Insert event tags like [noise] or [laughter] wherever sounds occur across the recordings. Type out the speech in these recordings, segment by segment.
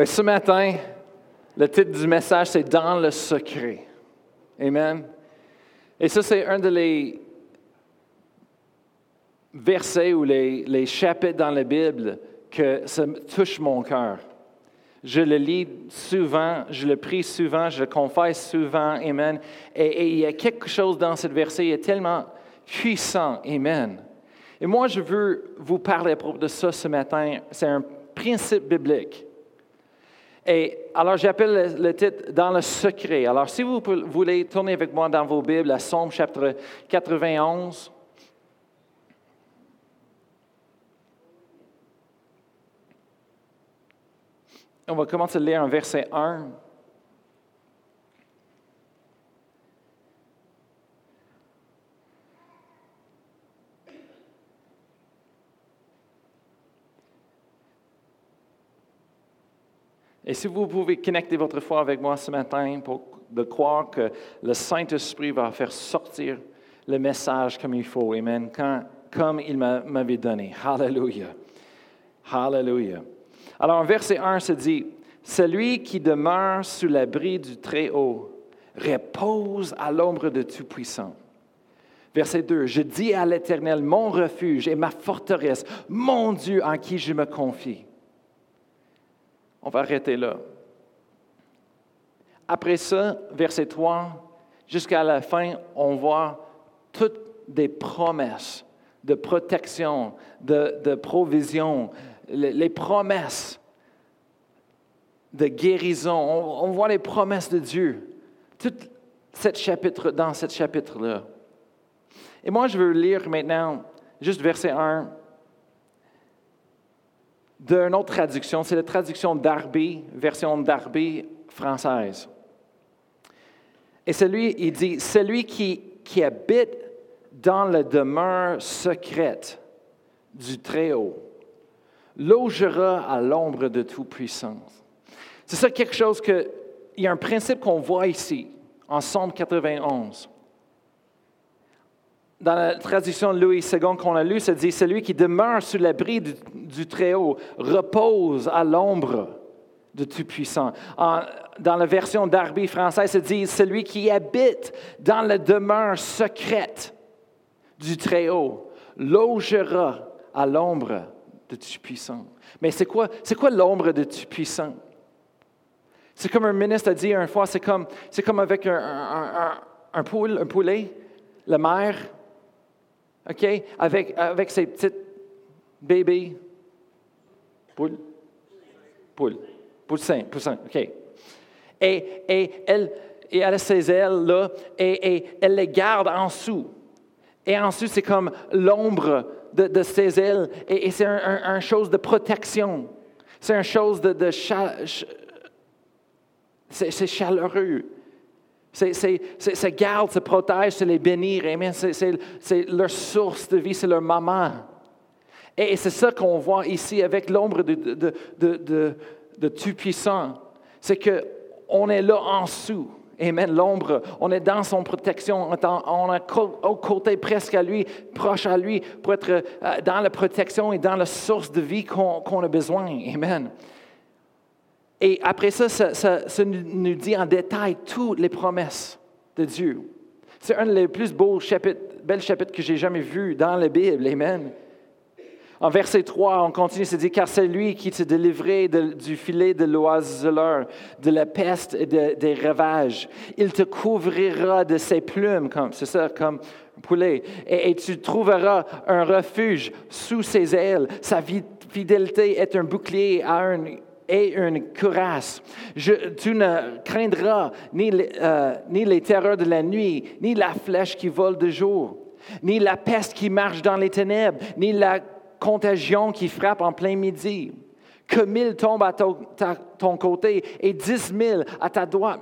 Ben, ce matin, le titre du message, c'est Dans le secret. Amen. Et ça, c'est un de versets ou les, chapitres dans la Bible que ça touche mon cœur. Je le lis souvent, je le prie souvent, je le confesse souvent, Amen. Et, il y a quelque chose dans ce verset, il est tellement puissant, Amen. Et moi, je veux vous parler de ça ce matin. C'est un principe biblique. Et alors, j'appelle le, titre Dans le secret. Alors, si vous voulez tourner avec moi dans vos Bibles à Somme chapitre 91. On va commencer à lire un verset 1. Et si vous pouvez connecter votre foi avec moi ce matin pour de croire que le Saint-Esprit va faire sortir le message comme il faut, Amen, comme il m'avait donné. Hallelujah. Hallelujah. Alors, verset 1 se dit, Celui qui demeure sous l'abri du Très-Haut repose à l'ombre de Tout-Puissant. Verset 2, Je dis à l'Éternel, mon refuge et ma forteresse, mon Dieu en qui je me confie. On va arrêter là. Après ça, verset 3, jusqu'à la fin, on voit toutes des promesses de protection, de provision, les promesses de guérison. On, voit les promesses de Dieu. Tout cette chapitre, dans ce chapitre-là. Et moi, je veux lire maintenant juste verset 1 d'une autre traduction. C'est la traduction Darby, version Darby française. Et celui, il dit, celui qui, qui habite dans la demeure secrète du Très-Haut logera à l'ombre de toute puissance. C'est ça quelque chose que, il y a un principe qu'on voit ici, en Somme 91. Dans la tradition de Louis II qu'on a lu, ça dit Celui qui demeure sous l'abri du, Très-Haut repose à l'ombre de Tout-Puissant. Dans la version d'Arby française, ça dit Celui qui habite dans la demeure secrète du Très-Haut logera à l'ombre de Tout-Puissant. Mais c'est quoi, c'est quoi l'ombre de Tout-Puissant? C'est comme un ministre a dit une fois, c'est comme, c'est comme avec un, un, un, un poulet, la mère, OK, avec, avec ses petites bébés, poules, poules, poussin, poussin, OK. Et, et, elle, et elle a ses ailes là, et, et elle les garde en dessous. Et ensuite, c'est comme l'ombre de, ses ailes et, c'est un, un, chose de protection. C'est une chose de, de chaleureux. C'est garde, se protège, c'est les bénir. C'est leur source de vie, c'est leur maman. Et, c'est ça qu'on voit ici avec l'ombre de, de, de, de Tout-Puissant. C'est qu'on est là en dessous. Amen. L'ombre, on est dans son protection, on est au côté presque à lui, proche à lui, pour être euh, dans la protection et dans la source de vie qu'on a besoin. Amen. Et après ça, ça, nous dit en détail toutes les promesses de Dieu. C'est un des plus beaux chapitres, belles chapitres que j'ai jamais vus dans la Bible. Amen. En verset 3, on continue, c'est dit, car c'est lui qui t'a délivré du filet de l'oiseleur, de la peste et des ravages. Il te couvrira de ses plumes, comme, c'est ça, comme un poulet, et, tu trouveras un refuge sous ses ailes. Sa fidélité est un bouclier et une cuirasse. tu ne craindras ni, euh, ni les terreurs de la nuit, ni la flèche qui vole de jour, ni la peste qui marche dans les ténèbres, ni la contagion qui frappe en plein midi, que mille tombent à ton, côté et dix mille à ta droite,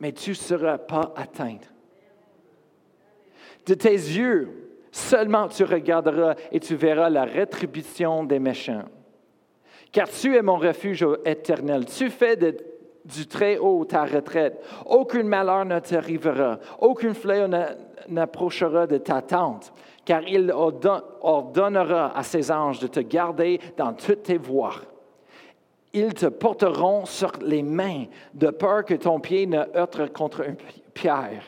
mais tu ne seras pas atteint. De tes yeux, seulement tu regarderas et tu verras la rétribution des méchants. Car tu es mon refuge éternel. Tu fais du très haut ta retraite. Aucun malheur ne t'arrivera. Aucun fléau n'approchera de ta tente car il ordonnera à ses anges de te garder dans toutes tes voies. Ils te porteront sur les mains, de peur que ton pied ne heurte contre une pierre.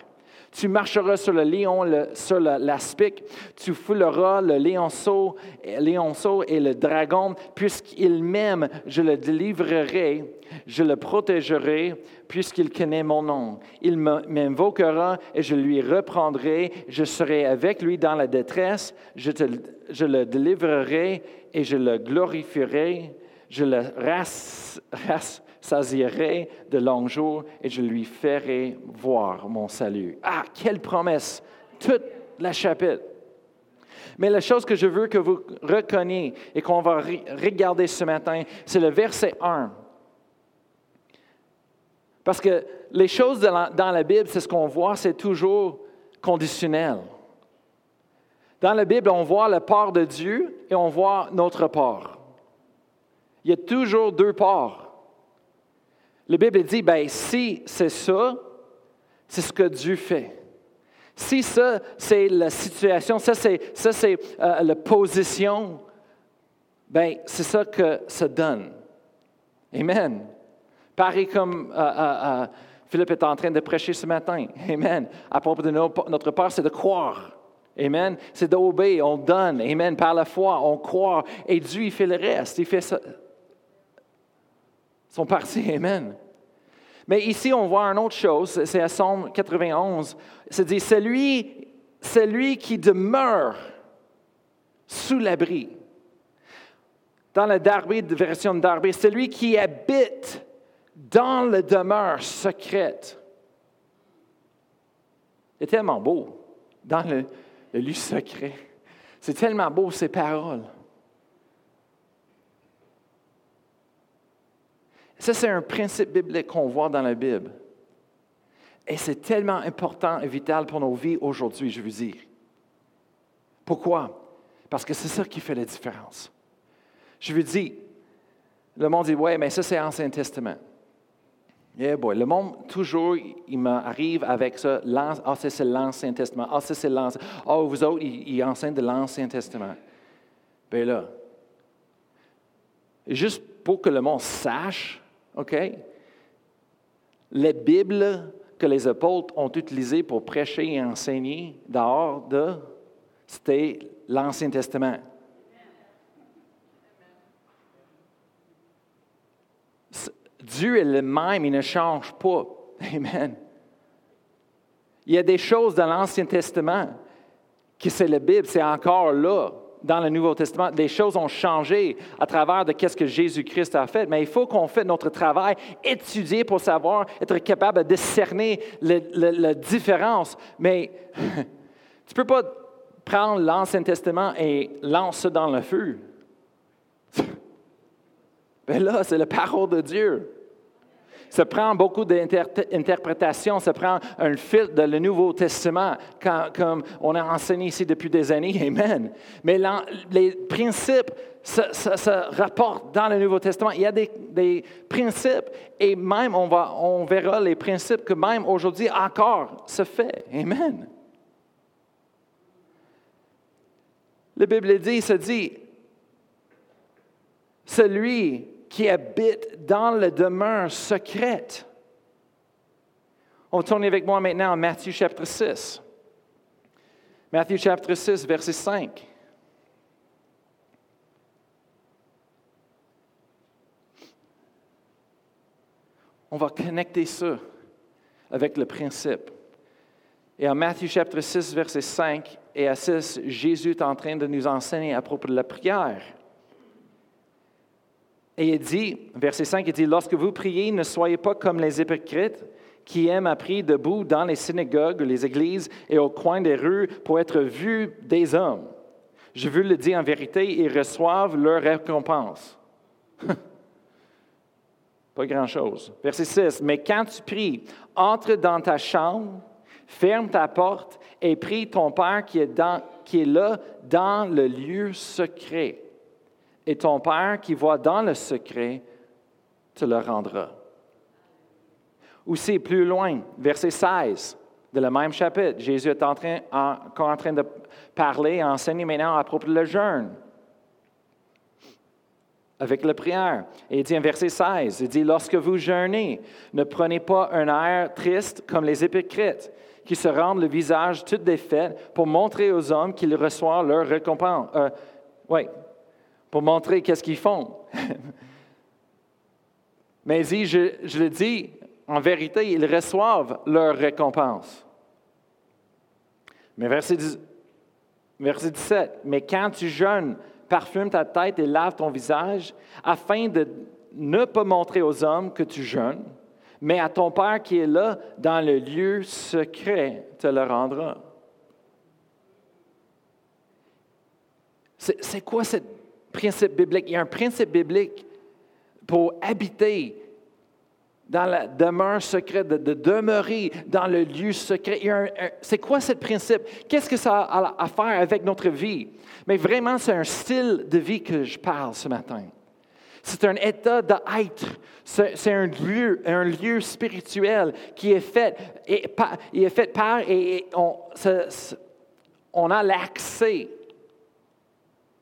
Tu marcheras sur le lion, sur l'aspic, tu fouleras le lionceau, lionceau et le dragon, puisqu'il m'aime, je le délivrerai, je le protégerai, puisqu'il connaît mon nom. Il m'invoquera et je lui reprendrai, je serai avec lui dans la détresse, je, je le délivrerai et je le glorifierai. Je le rassasierai de longs jours et je lui ferai voir mon salut. Ah, quelle promesse! Toute la chapitre. Mais la chose que je veux que vous reconnaissiez et qu'on va regarder ce matin, c'est le verset 1. Parce que les choses dans la Bible, c'est ce qu'on voit, c'est toujours conditionnel. Dans la Bible, on voit le part de Dieu et on voit notre part. Il y a toujours deux parts. La Bible dit, ben, si c'est ça, c'est ce que Dieu fait. Si ça, c'est la situation, ça, c'est, euh, la position, ben, c'est ça que ça donne. Amen. Pareil comme euh, euh, Philippe est en train de prêcher ce matin. Amen. À propos de notre part, c'est de croire. Amen. C'est d'obéir, on donne. Amen. Par la foi, on croit. Et Dieu, il fait le reste. Il fait ça sont partis. [laughs] Amen. Mais ici, on voit une autre chose, c'est à Somme 91. C'est dit, celui, celui qui demeure sous l'abri. Dans la Darby, version de Darby, celui qui habite dans la demeure secrète. C'est tellement beau, dans le, le lieu secret. C'est tellement beau, ces paroles. Ça, c'est un principe biblique qu'on voit dans la Bible. Et c'est tellement important et vital pour nos vies aujourd'hui, je veux dire. Pourquoi? Parce que c'est ça qui fait la différence. Je veux dire, le monde dit, ouais, mais ça, c'est l'Ancien Testament. Yeah, boy. Le monde, toujours, il m'arrive avec ça. Ah, c'est l'Ancien Testament. Ah, c'est l'Ancien. Ah, vous autres, ils, enseignent de l'Ancien Testament. Bien là, juste pour que le monde sache, OK? Les Bibles que les apôtres ont utilisées pour prêcher et enseigner dehors de, c'était l'Ancien Testament. Dieu est le même, il ne change pas. [laughs] Amen. Il y a des choses dans l'Ancien Testament qui c'est la Bible, c'est encore là dans le Nouveau Testament, les choses ont changé à travers de ce que Jésus-Christ a fait, mais il faut qu'on fasse notre travail, étudier pour savoir, être capable de discerner la différence. Mais [laughs] tu ne peux pas prendre l'Ancien Testament et lancer dans le feu. [laughs] Ben là, c'est la parole de Dieu. Ça prend beaucoup d'interprétations, ça prend un fil de le Nouveau Testament, comme on a enseigné ici depuis des années. [laughs] Amen. Mais les principes se, rapportent dans le Nouveau Testament. Il y a des, principes, et même on, va, on verra les principes que même aujourd'hui encore se fait. Amen. La Bible dit, se dit, celui qui habite dans la demeure secrète. On tourne avec moi maintenant à Matthieu chapitre 6. Matthieu chapitre 6, verset 5. On va connecter ça avec le principe. Et en Matthieu chapitre 6, verset 5 et à 6, Jésus est en train de nous enseigner à propos de la prière. Et il dit, verset 5, il dit, lorsque vous priez, ne soyez pas comme les hypocrites qui aiment à prier debout dans les synagogues, les églises et au coin des rues pour être vus des hommes. Je veux le dire en vérité, ils reçoivent leur récompense. [laughs] pas grand-chose. Verset 6, mais quand tu pries, entre dans ta chambre, ferme ta porte et prie ton Père qui est, qui est là dans le lieu secret et ton Père qui voit dans le secret te le rendra. Aussi, plus loin, verset 16 de le même chapitre, Jésus est en train, en, train de parler, enseigner maintenant à propos de le jeûne. avec la prière. Et il dit en verset 16, il dit, lorsque vous jeûnez, ne prenez pas un air triste comme les hypocrites, qui se rendent le visage tout défait pour montrer aux hommes qu'ils reçoivent leur récompense. Euh, oui, pour montrer qu'est-ce qu'ils font. [laughs] Mais il je, le dis, en vérité, ils reçoivent leur récompense. Mais verset, verset 17, mais quand tu jeûnes, parfume ta tête et lave ton visage, afin de ne pas montrer aux hommes que tu jeûnes, mais à ton Père qui est là, dans le lieu secret, te le rendra. C'est quoi ce principe biblique? Il y a un principe biblique pour habiter dans la demeure secrète, de, demeurer dans le lieu secret. C'est quoi ce principe? Qu'est-ce que ça a à faire avec notre vie? Mais vraiment, c'est un style de vie que je parle ce matin. C'est un état d'être. C'est un lieu, un lieu spirituel qui est fait, et, est fait par et on a l'accès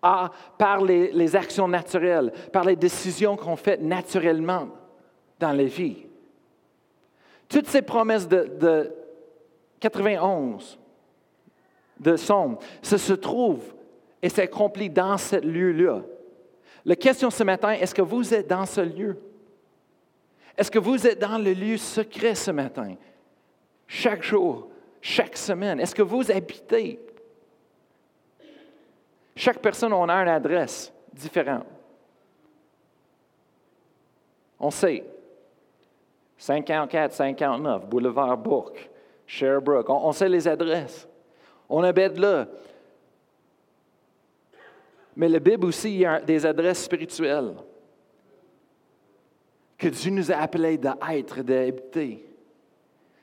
par les, actions naturelles, par les décisions qu'on fait naturellement dans la vie. Toutes ces promesses de, 91 de Somme, ça se trouve et s'accomplit dans ce lieu-là. La question ce matin, est-ce que vous êtes dans ce lieu? Est-ce que vous êtes dans le lieu secret ce matin? Chaque jour, chaque semaine, est-ce que vous habitez? Chaque personne, on a une adresse différente. On sait. 54, 59, Boulevard Bourque, Sherbrooke. On, sait les adresses. On habite là. Mais la Bible aussi, il y a des adresses spirituelles que Dieu nous a appelés d'être, d'habiter.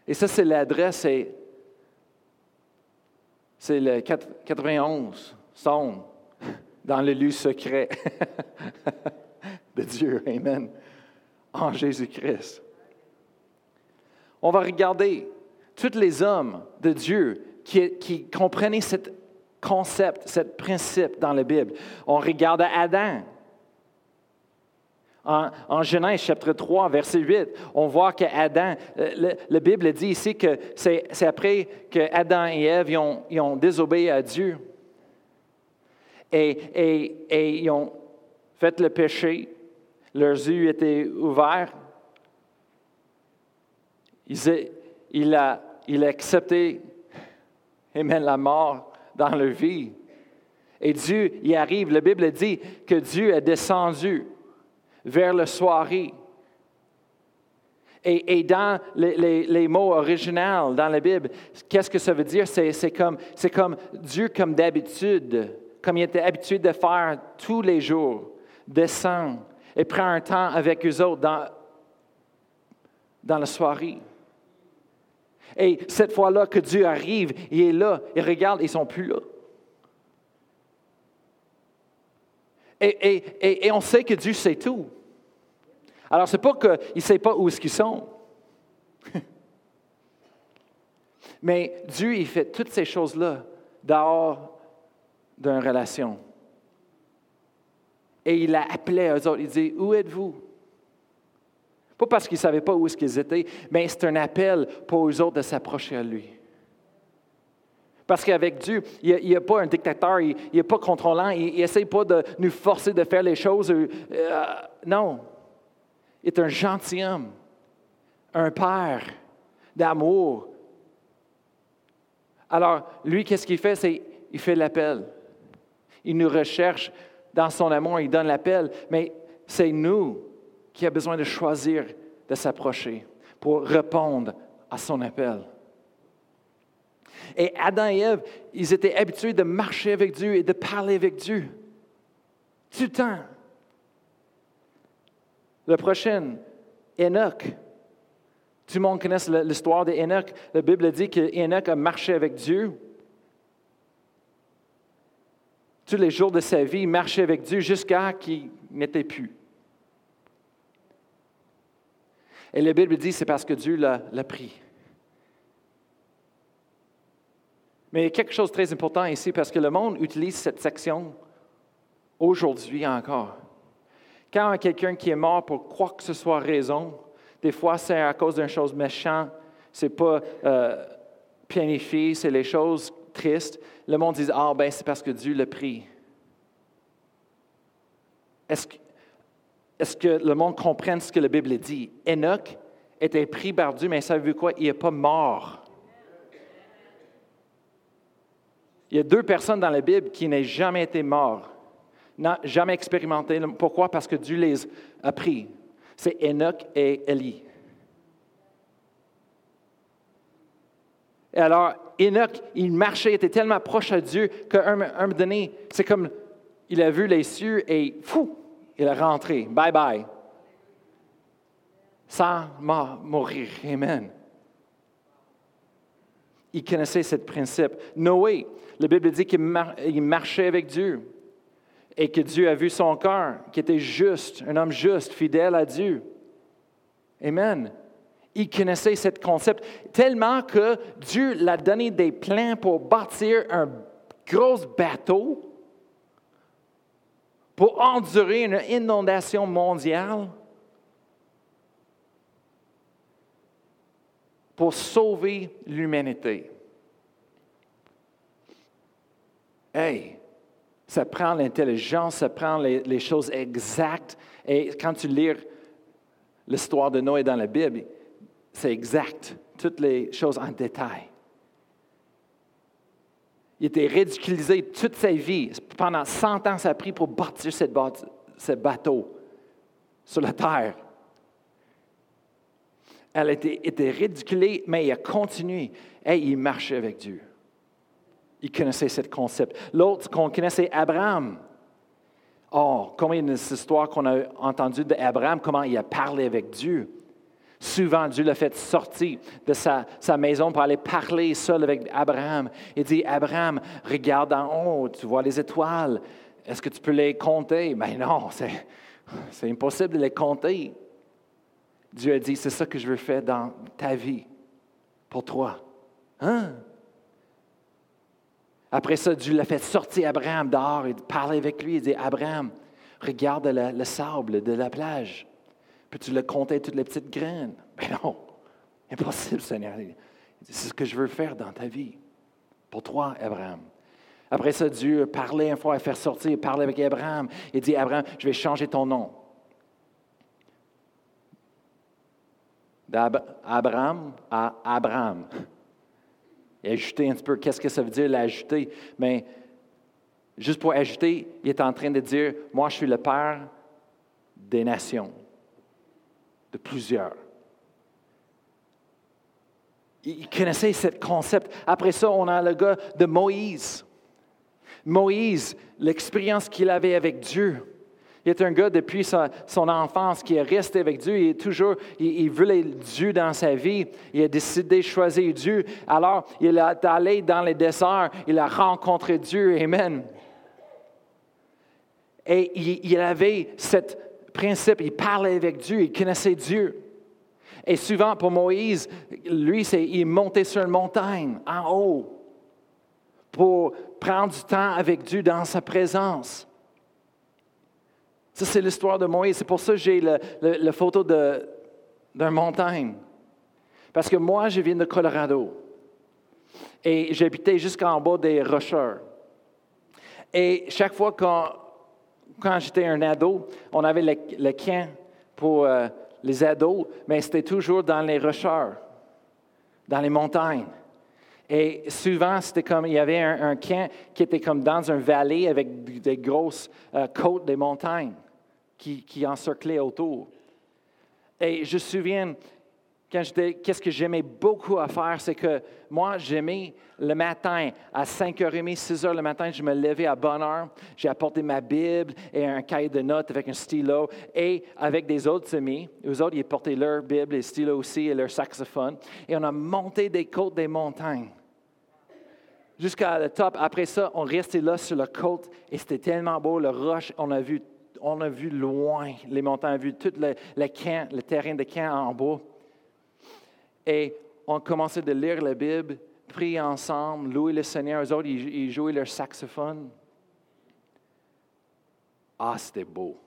Et ça, c'est l'adresse, c'est, c'est le 91, son, dans le lieu secret [laughs] de Dieu. Amen. En Jésus-Christ on va regarder tous les hommes de Dieu qui, comprenaient ce concept, ce principe dans la Bible. On regarde Adam. En, Genèse chapitre 3, verset 8, on voit que Adam, euh, la Bible dit ici que c'est après que Adam et Ève ont, désobéi à Dieu. Et, et, ils ont fait le péché, leurs yeux étaient ouverts, il a, accepté, amen, la mort dans leur vie. Et Dieu y arrive. La Bible dit que Dieu est descendu vers le soirée. Et, dans les, mots originaux dans la Bible, qu'est-ce que ça veut dire? C'est comme Dieu, comme d'habitude, comme il était habitué de faire tous les jours, descend et prend un temps avec eux autres dans, dans la soirée. Et cette fois-là que Dieu arrive, il est là, il regarde, ils ne sont plus là. Et, on sait que Dieu sait tout. Alors, ce n'est pas qu'il ne sait pas où est-ce qu'ils sont. [laughs] Mais Dieu, il fait toutes ces choses-là dehors d'une relation. Et il a appelé eux autres. Il dit, où êtes-vous? Pas parce qu'ils ne savaient pas où est-ce qu'ils étaient, mais c'est un appel pour eux autres de s'approcher à lui. Parce qu'avec Dieu, il n'y a, pas un dictateur, il n'est pas contrôlant, il n'essaie pas de nous forcer de faire les choses. Euh, non. Il est un gentilhomme, un père d'amour. Alors, lui, qu'est-ce qu'il fait? C'est il fait l'appel. Il nous recherche dans son amour, il donne l'appel. Mais c'est nous qui a besoin de choisir de s'approcher pour répondre à son appel. Et Adam et Ève, ils étaient habitués de marcher avec Dieu et de parler avec Dieu. Le temps. Le prochain, Enoch. Tout le monde connaît l'histoire d'Enoch. La Bible dit qu'Enoch a marché avec Dieu. Tous les jours de sa vie, il marchait avec Dieu jusqu'à qu'il n'était plus. Et la Bible dit c'est parce que Dieu l'a pris. Mais il y a quelque chose de très important ici parce que le monde utilise cette section aujourd'hui encore. Quand quelqu'un qui est mort pour quoi que ce soit raison, des fois c'est à cause d'une chose méchante, c'est pas euh, planifié, c'est les choses tristes. Le monde dit Ah, ben c'est parce que Dieu l'a pris. Est-ce que, est que, le monde comprenne ce que la Bible dit? Enoch était pris par Dieu, mais savez-vous quoi? Il n'est pas mort. Il y a deux personnes dans la Bible qui n'ont jamais été morts, n'ont jamais expérimenté. Pourquoi? Parce que Dieu les a pris. C'est Enoch et Élie. Et alors, Enoch, il marchait, il était tellement proche à Dieu qu'à un moment donné, c'est comme il a vu les cieux et fou, il est rentré. Bye bye. Sans mourir. Amen. Il connaissait ce principe. Noé, la Bible dit qu'il marchait avec Dieu et que Dieu a vu son cœur, qui était juste, un homme juste, fidèle à Dieu. Amen. Il connaissait ce concept tellement que Dieu l'a donné des plans pour bâtir un gros bateau pour endurer une inondation mondiale, pour sauver l'humanité. Hey, ça prend l'intelligence, ça prend les, choses exactes. Et quand tu lis l'histoire de Noé dans la Bible, c'est exact, toutes les choses en détail. Il était ridiculisé toute sa vie. Pendant 100 ans, ça a pris pour bâtir ce bateau sur la terre. Elle était, était ridiculée, mais il a continué. Et il marchait avec Dieu. Il connaissait ce concept. L'autre qu'on connaissait, Abraham. Oh, combien d'histoires qu'on a entendues d'Abraham, comment il a parlé avec Dieu. Souvent, Dieu l'a fait sortir de sa, maison pour aller parler seul avec Abraham. Il dit, Abraham, regarde en haut, tu vois les étoiles. Est-ce que tu peux les compter? Mais ben non, c'est impossible de les compter. Dieu a dit, c'est ça que je veux faire dans ta vie, pour toi. Hein? Après ça, Dieu l'a fait sortir Abraham dehors et parler avec lui. Il dit, Abraham, regarde le, sable de la plage. Peux-tu le compter toutes les petites graines? [laughs] Ben non, impossible, Seigneur. C'est ce que je veux faire dans ta vie. Pour toi, Abraham. Après ça, Dieu parlait une fois à faire sortir, parlait avec Abraham. Il dit, Abraham, je vais changer ton nom. D'Abraham à Abraham ajouter un petit peu qu'est-ce que ça veut dire l'ajouter? Mais juste pour ajouter, il est en train de dire, moi je suis le père des nations, de plusieurs. Il connaissait ce concept. Après ça, on a le gars de Moïse. Moïse, l'expérience qu'il avait avec Dieu. Il est un gars depuis son enfance qui est resté avec Dieu. Il est toujours, il, voulait Dieu dans sa vie. Il a décidé de choisir Dieu. Alors, il est allé dans les déserts. Il a rencontré Dieu. Amen. Et il, avait ce principe. Il parlait avec Dieu. Il connaissait Dieu. Et souvent, pour Moïse, lui, c'est, il montait sur une montagne, en haut, pour prendre du temps avec Dieu dans sa présence. Ça, c'est l'histoire de Moïse. C'est pour ça que j'ai la photo d'une montagne. Parce que moi, je viens de Colorado. Et j'habitais jusqu'en bas des rocheurs. Et chaque fois quand, quand j'étais un ado, on avait le, camp pour euh, les ados, mais c'était toujours dans les rocheurs, dans les montagnes. Et souvent, c'était comme, il y avait un, camp qui était comme dans un vallée avec des grosses euh, côtes des montagnes qui encerclaient autour. Et je me souviens, quand j'étais, qu'est-ce que j'aimais beaucoup à faire, c'est que moi, j'aimais le matin, à 5h30, 6h le matin, je me levais à bonne heure. J'ai apporté ma Bible et un cahier de notes avec un stylo. Et avec des autres amis, eux autres, ils portaient leur Bible, les stylos aussi et leur saxophone. Et on a monté des côtes des montagnes jusqu'à le top. Après ça, on restait là sur la côte et c'était tellement beau, le roche, on a vu, on a vu loin les montagnes, on a vu tout le, le terrain de camp en bas. Et on commençait de lire la Bible, prier ensemble, louer le Seigneur. Eux autres, ils, jouaient leur saxophone. Ah, c'était beau.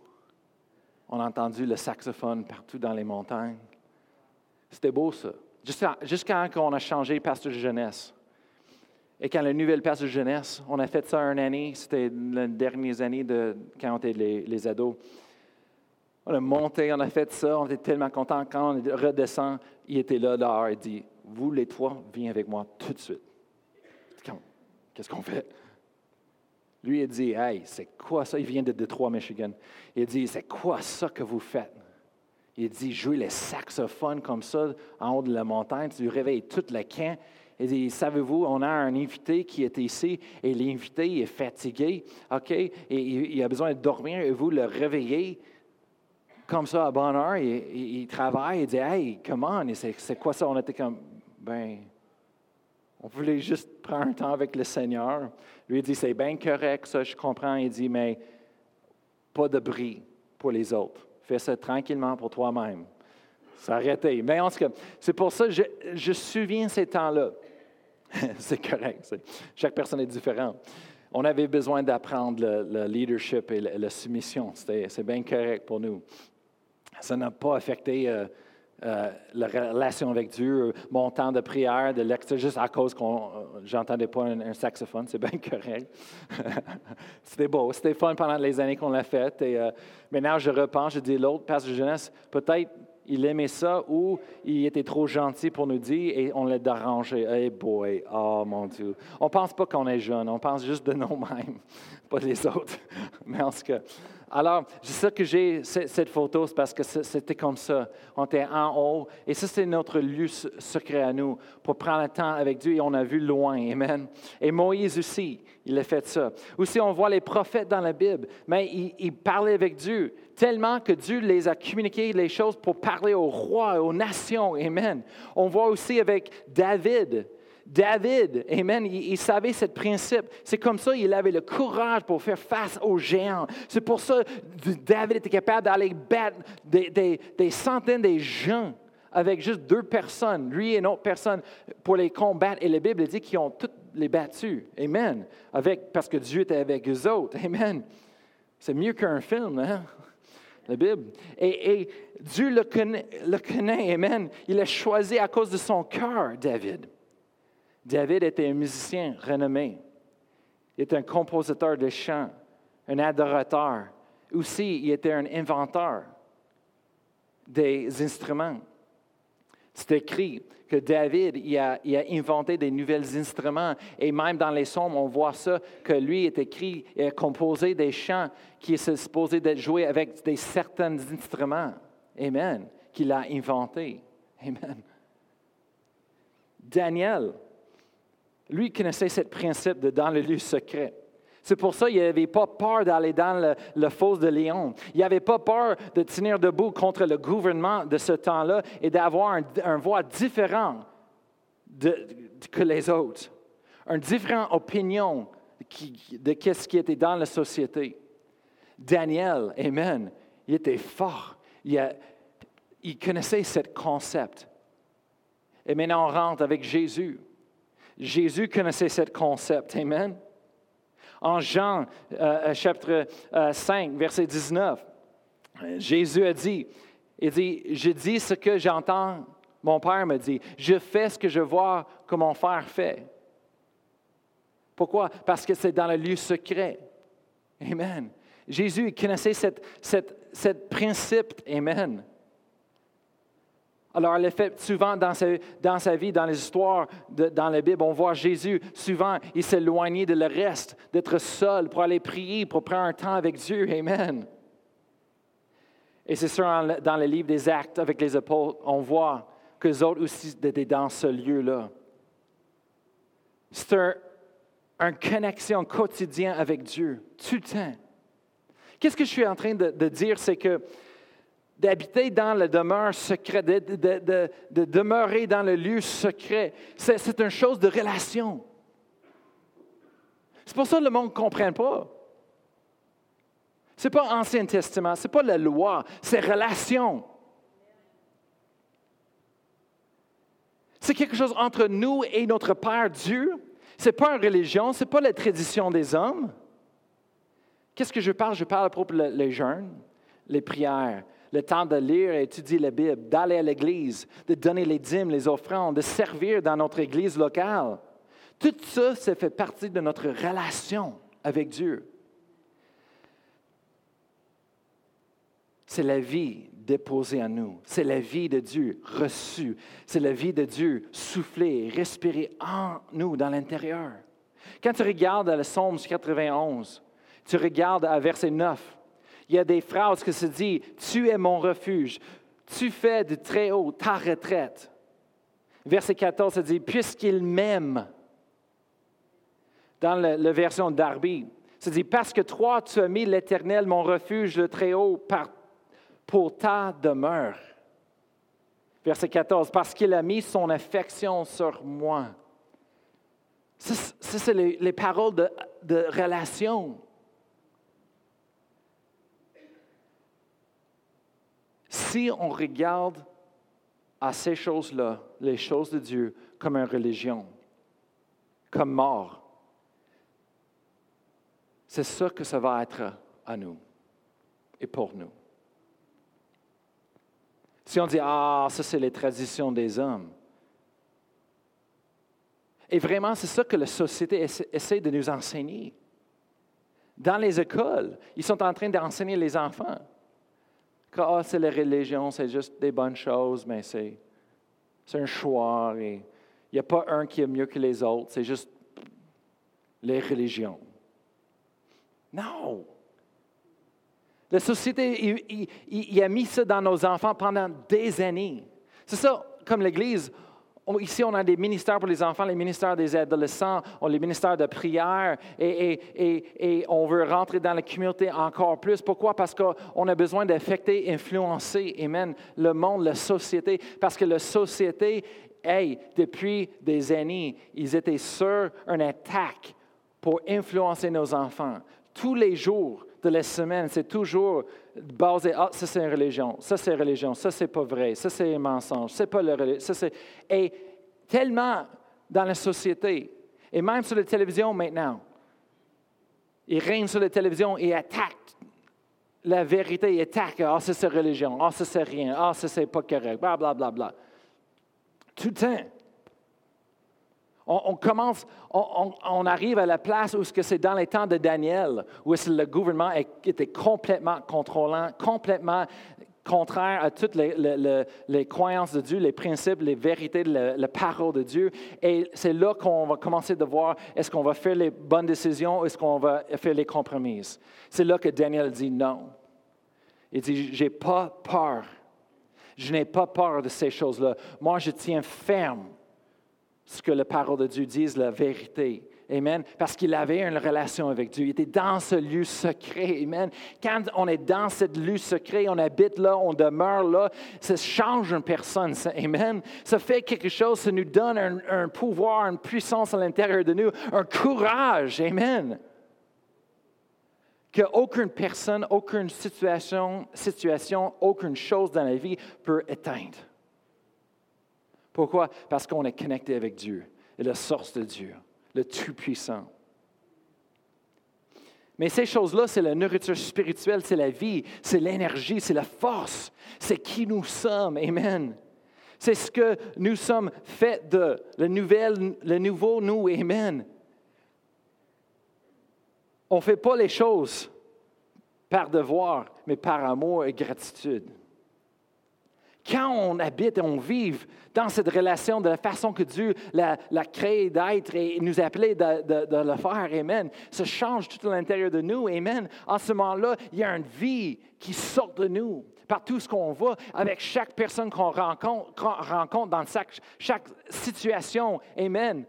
On a entendu le saxophone partout dans les montagnes. C'était beau, ça. Jusqu'à quand on a changé pasteur de jeunesse? Et quand la nouvelle pasteur de jeunesse, on a fait ça une année, c'était les dernières années de, quand on était les, ados. On a monté, on a fait ça, on était tellement contents. Quand on redescend, il était là, dehors, il dit Vous les trois, viens avec moi tout de suite. Qu'est-ce qu'on fait? Lui, il dit Hey, c'est quoi ça? Il vient de Detroit, Michigan. Il dit C'est quoi ça que vous faites? Il dit Jouer les saxophones comme ça en haut de la montagne, tu réveilles toute le camp. Il dit Savez-vous, on a un invité qui est ici et l'invité est fatigué, OK? Il a besoin de dormir et vous le réveillez comme ça à bonne heure. Il, travaille, il dit Hey, comment C'est quoi ça? On était comme Ben, on voulait juste prendre un temps avec le Seigneur. Lui, il dit, c'est bien correct, ça, je comprends. Il dit, mais pas de bruit pour les autres. Fais ça tranquillement pour toi-même. S'arrêter. Mais en tout cas, c'est pour ça je, je souviens ces temps-là. [laughs] c'est correct. chaque personne est différente. On avait besoin d'apprendre le, leadership et la, soumission. C'est bien correct pour nous. Ça n'a pas affecté euh, euh, la relation avec Dieu, mon temps de prière, de lecture, juste à cause que j'entendais pas un, saxophone, c'est [laughs] bien correct. [laughs] c'était beau, c'était fun pendant les années qu'on l'a fait. Et euh, je repense, je dis l'autre pasteur jeunesse, peut-être il aimait ça ou il était trop gentil pour nous dire et on l'a dérangé. Hey boy, oh mon Dieu. On pense pas qu'on est jeune, on pense juste de nous-mêmes, [laughs] pas des autres. Mais en tout cas, alors, c'est ça que j'ai cette photo, c'est parce que c'était comme ça. On était en haut, et ça, c'est notre lieu secret à nous, pour prendre le temps avec Dieu, et on a vu loin. Amen. Et Moïse aussi, il a fait ça. Aussi, on voit les prophètes dans la Bible, mais ils, parlaient avec Dieu, tellement que Dieu les a communiqué les choses pour parler aux rois, aux nations. Amen. On voit aussi avec David, David, Amen, il, savait ce principe. C'est comme ça qu'il avait le courage pour faire face aux géants. C'est pour ça que David était capable d'aller battre des, centaines de gens avec juste deux personnes, lui et une autre personne, pour les combattre. Et la Bible dit qu'ils ont tous les battus. Amen. Avec, parce que Dieu était avec eux autres. Amen. C'est mieux qu'un film, hein? La Bible. Et, Dieu le connaît, le connaît. Amen. Il l'a choisi à cause de son cœur, David. David était un musicien renommé. Il était un compositeur de chants, un adorateur. Aussi, il était un inventeur des instruments. C'est écrit que David il a, inventé des nouveaux instruments. Et même dans les psaumes, on voit ça, que lui est écrit et a composé des chants qui sont supposés d'être joués avec des certains instruments. Amen. Qu'il a inventé. Amen. Daniel, lui connaissait ce principe de dans le lieu secret. C'est pour ça qu'il n'avait pas peur d'aller dans le, fosse de Léon. Il n'avait pas peur de tenir debout contre le gouvernement de ce temps-là et d'avoir un, voix différent de, que les autres, une différente opinion de ce qui était dans la société. Daniel, Amen, il était fort. Il, il connaissait ce concept. Et maintenant, on rentre avec Jésus. Jésus connaissait ce concept. Amen. En Jean, euh, euh, chapitre 5, euh, verset 19, Jésus a dit, il dit, je dis ce que j'entends, mon Père me dit, je fais ce que je vois que mon Père fait. Pourquoi? Parce que c'est dans le lieu secret. Amen. Jésus connaissait ce principe. Amen. Alors, elle le fait souvent dans sa, vie, dans les histoires, dans la Bible. On voit Jésus, souvent, il s'éloignait de le reste, d'être seul pour aller prier, pour prendre un temps avec Dieu. Amen. Et c'est sûr, dans le livre des Actes avec les apôtres, on voit que les autres aussi étaient dans ce lieu-là. C'est une connexion quotidienne avec Dieu, tout le temps. Qu'est-ce que je suis en train de dire? C'est que d'habiter dans la demeure secrète, de, demeurer dans le lieu secret. C'est une chose de relation. C'est pour ça que le monde ne comprend pas. Ce n'est pas Ancien Testament, ce n'est pas la loi, c'est relation. C'est quelque chose entre nous et notre Père Dieu. Ce n'est pas une religion, ce n'est pas la tradition des hommes. Qu'est-ce que je parle? Je parle à propos des jeunes les prières, le temps de lire et étudier la Bible, d'aller à l'église, de donner les dîmes, les offrandes, de servir dans notre église locale. Tout ça, ça fait partie de notre relation avec Dieu. C'est la vie déposée en nous. C'est la vie de Dieu reçue. C'est la vie de Dieu soufflée, respirée en nous, dans l'intérieur. Quand tu regardes le Psaume 91, tu regardes à verset 9, il y a des phrases qui se disent Tu es mon refuge, tu fais de très haut ta retraite. Verset 14 se dit Puisqu'il m'aime. Dans la, version d'Arby, se dit Parce que toi, tu as mis l'Éternel, mon refuge, le très haut, pour ta demeure. Verset 14 Parce qu'il a mis son affection sur moi. Ça, c'est les, paroles de relation. Si on regarde à ces choses-là, les choses de Dieu, comme une religion, comme mort, c'est ça que ça va être à nous et pour nous. Si on dit, ah, ça c'est les traditions des hommes. Et vraiment, c'est ça que la société essaie de nous enseigner. Dans les écoles, ils sont en train d'enseigner les enfants que ah, c'est la religion, c'est juste des bonnes choses, mais c'est, c'est un choix. Il n'y a pas un qui est mieux que les autres, c'est juste les religions. Non! La société, il, a mis ça dans nos enfants pendant des années. C'est ça, comme l'Église, Ici, on a des ministères pour les enfants, les ministères des adolescents, on les ministères de prière, et, on veut rentrer dans la communauté encore plus. Pourquoi? Parce qu'on a besoin d'affecter, influencer, amen, le monde, la société, parce que la société, hey, depuis des années, ils étaient sur une attaque pour influencer nos enfants. Tous les jours de la semaine, c'est toujours basé, ah, ça c'est une religion, ça c'est une religion, ça c'est pas vrai, ça c'est un mensonge, c'est pas le ça c'est... Et tellement dans la société, et même sur la télévision maintenant, ils règnent sur la télévision et attaquent la vérité, ils attaquent, ah, ça c'est religion, ah, ça c'est rien, ah, ça c'est pas correct, bla, bla, bla. Tout le temps. On, commence, on, arrive à la place où c'est dans les temps de Daniel, où le gouvernement était complètement contrôlant, complètement contraire à toutes les, croyances de Dieu, les principes, les vérités de la, parole de Dieu. Et c'est là qu'on va commencer de voir est-ce qu'on va faire les bonnes décisions ou est-ce qu'on va faire les compromises. C'est là que Daniel dit non. Il dit, j'ai pas peur. Je n'ai pas peur de ces choses-là. Moi, je tiens ferme ce que la parole de Dieu dit, la vérité. Amen. Parce qu'il avait une relation avec Dieu. Il était dans ce lieu secret. Amen. Quand on est dans ce lieu secret, on habite là, on demeure là, ça change une personne. Amen. Ça fait quelque chose, ça nous donne un, un pouvoir, une puissance à l'intérieur de nous, un courage. Amen. Qu'aucune personne, aucune situation, situation, aucune chose dans la vie peut éteindre. Pourquoi? Parce qu'on est connecté avec Dieu et la source de Dieu, le Tout-Puissant. Mais ces choses-là, c'est la nourriture spirituelle, c'est la vie, c'est l'énergie, c'est la force, c'est qui nous sommes. Amen. C'est ce que nous sommes faits de, le, le nouveau nous. Amen. On ne fait pas les choses par devoir, mais par amour et gratitude quand on habite et on vit dans cette relation de la façon que Dieu l'a, créé d'être et nous a appelé de, le faire, Amen, ça change tout à l'intérieur de nous, Amen. En ce moment-là, il y a une vie qui sort de nous par tout ce qu'on voit, avec chaque personne qu'on rencontre, dans chaque, chaque situation, Amen.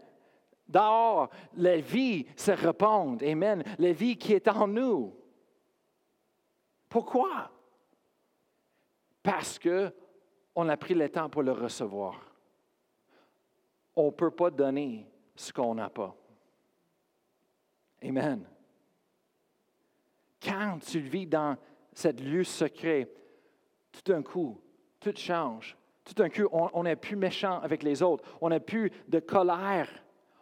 Dehors, la vie se répand, Amen. La vie qui est en nous. Pourquoi? Parce que on a pris le temps pour le recevoir. On ne peut pas donner ce qu'on n'a pas. Amen. Quand tu vis dans cette lieu secret, tout d'un coup, tout change. Tout d'un coup, on n'est plus méchant avec les autres. On n'a plus de colère.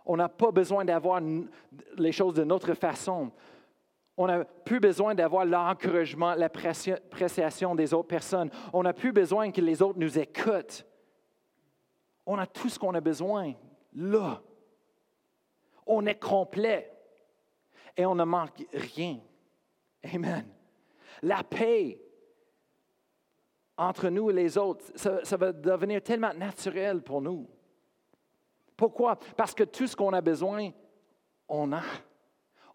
On n'a pas besoin d'avoir les choses de notre façon. On n'a plus besoin d'avoir l'encouragement, l'appréciation des autres personnes. On n'a plus besoin que les autres nous écoutent. On a tout ce qu'on a besoin là. On est complet et on ne manque rien. Amen. La paix entre nous et les autres, ça, ça va devenir tellement naturel pour nous. Pourquoi? Parce que tout ce qu'on a besoin, on a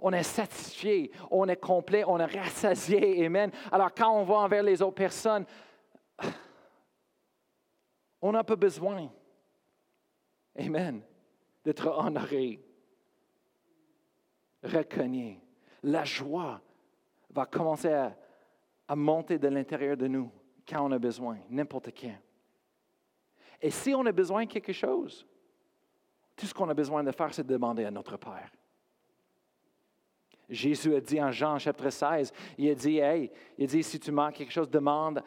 on est satisfié, on est complet, on est rassasié. Amen. Alors quand on va envers les autres personnes, [sighs] on n'a pas besoin. Amen. D'être honoré, reconnu. La joie va commencer à, monter de l'intérieur de nous quand on a besoin, n'importe quand. Et si on a besoin de quelque chose, tout ce qu'on a besoin de faire, c'est de demander à notre Père. Jésus a dit en Jean chapitre 16, il a dit, hey, il a dit, si tu manques quelque chose, demande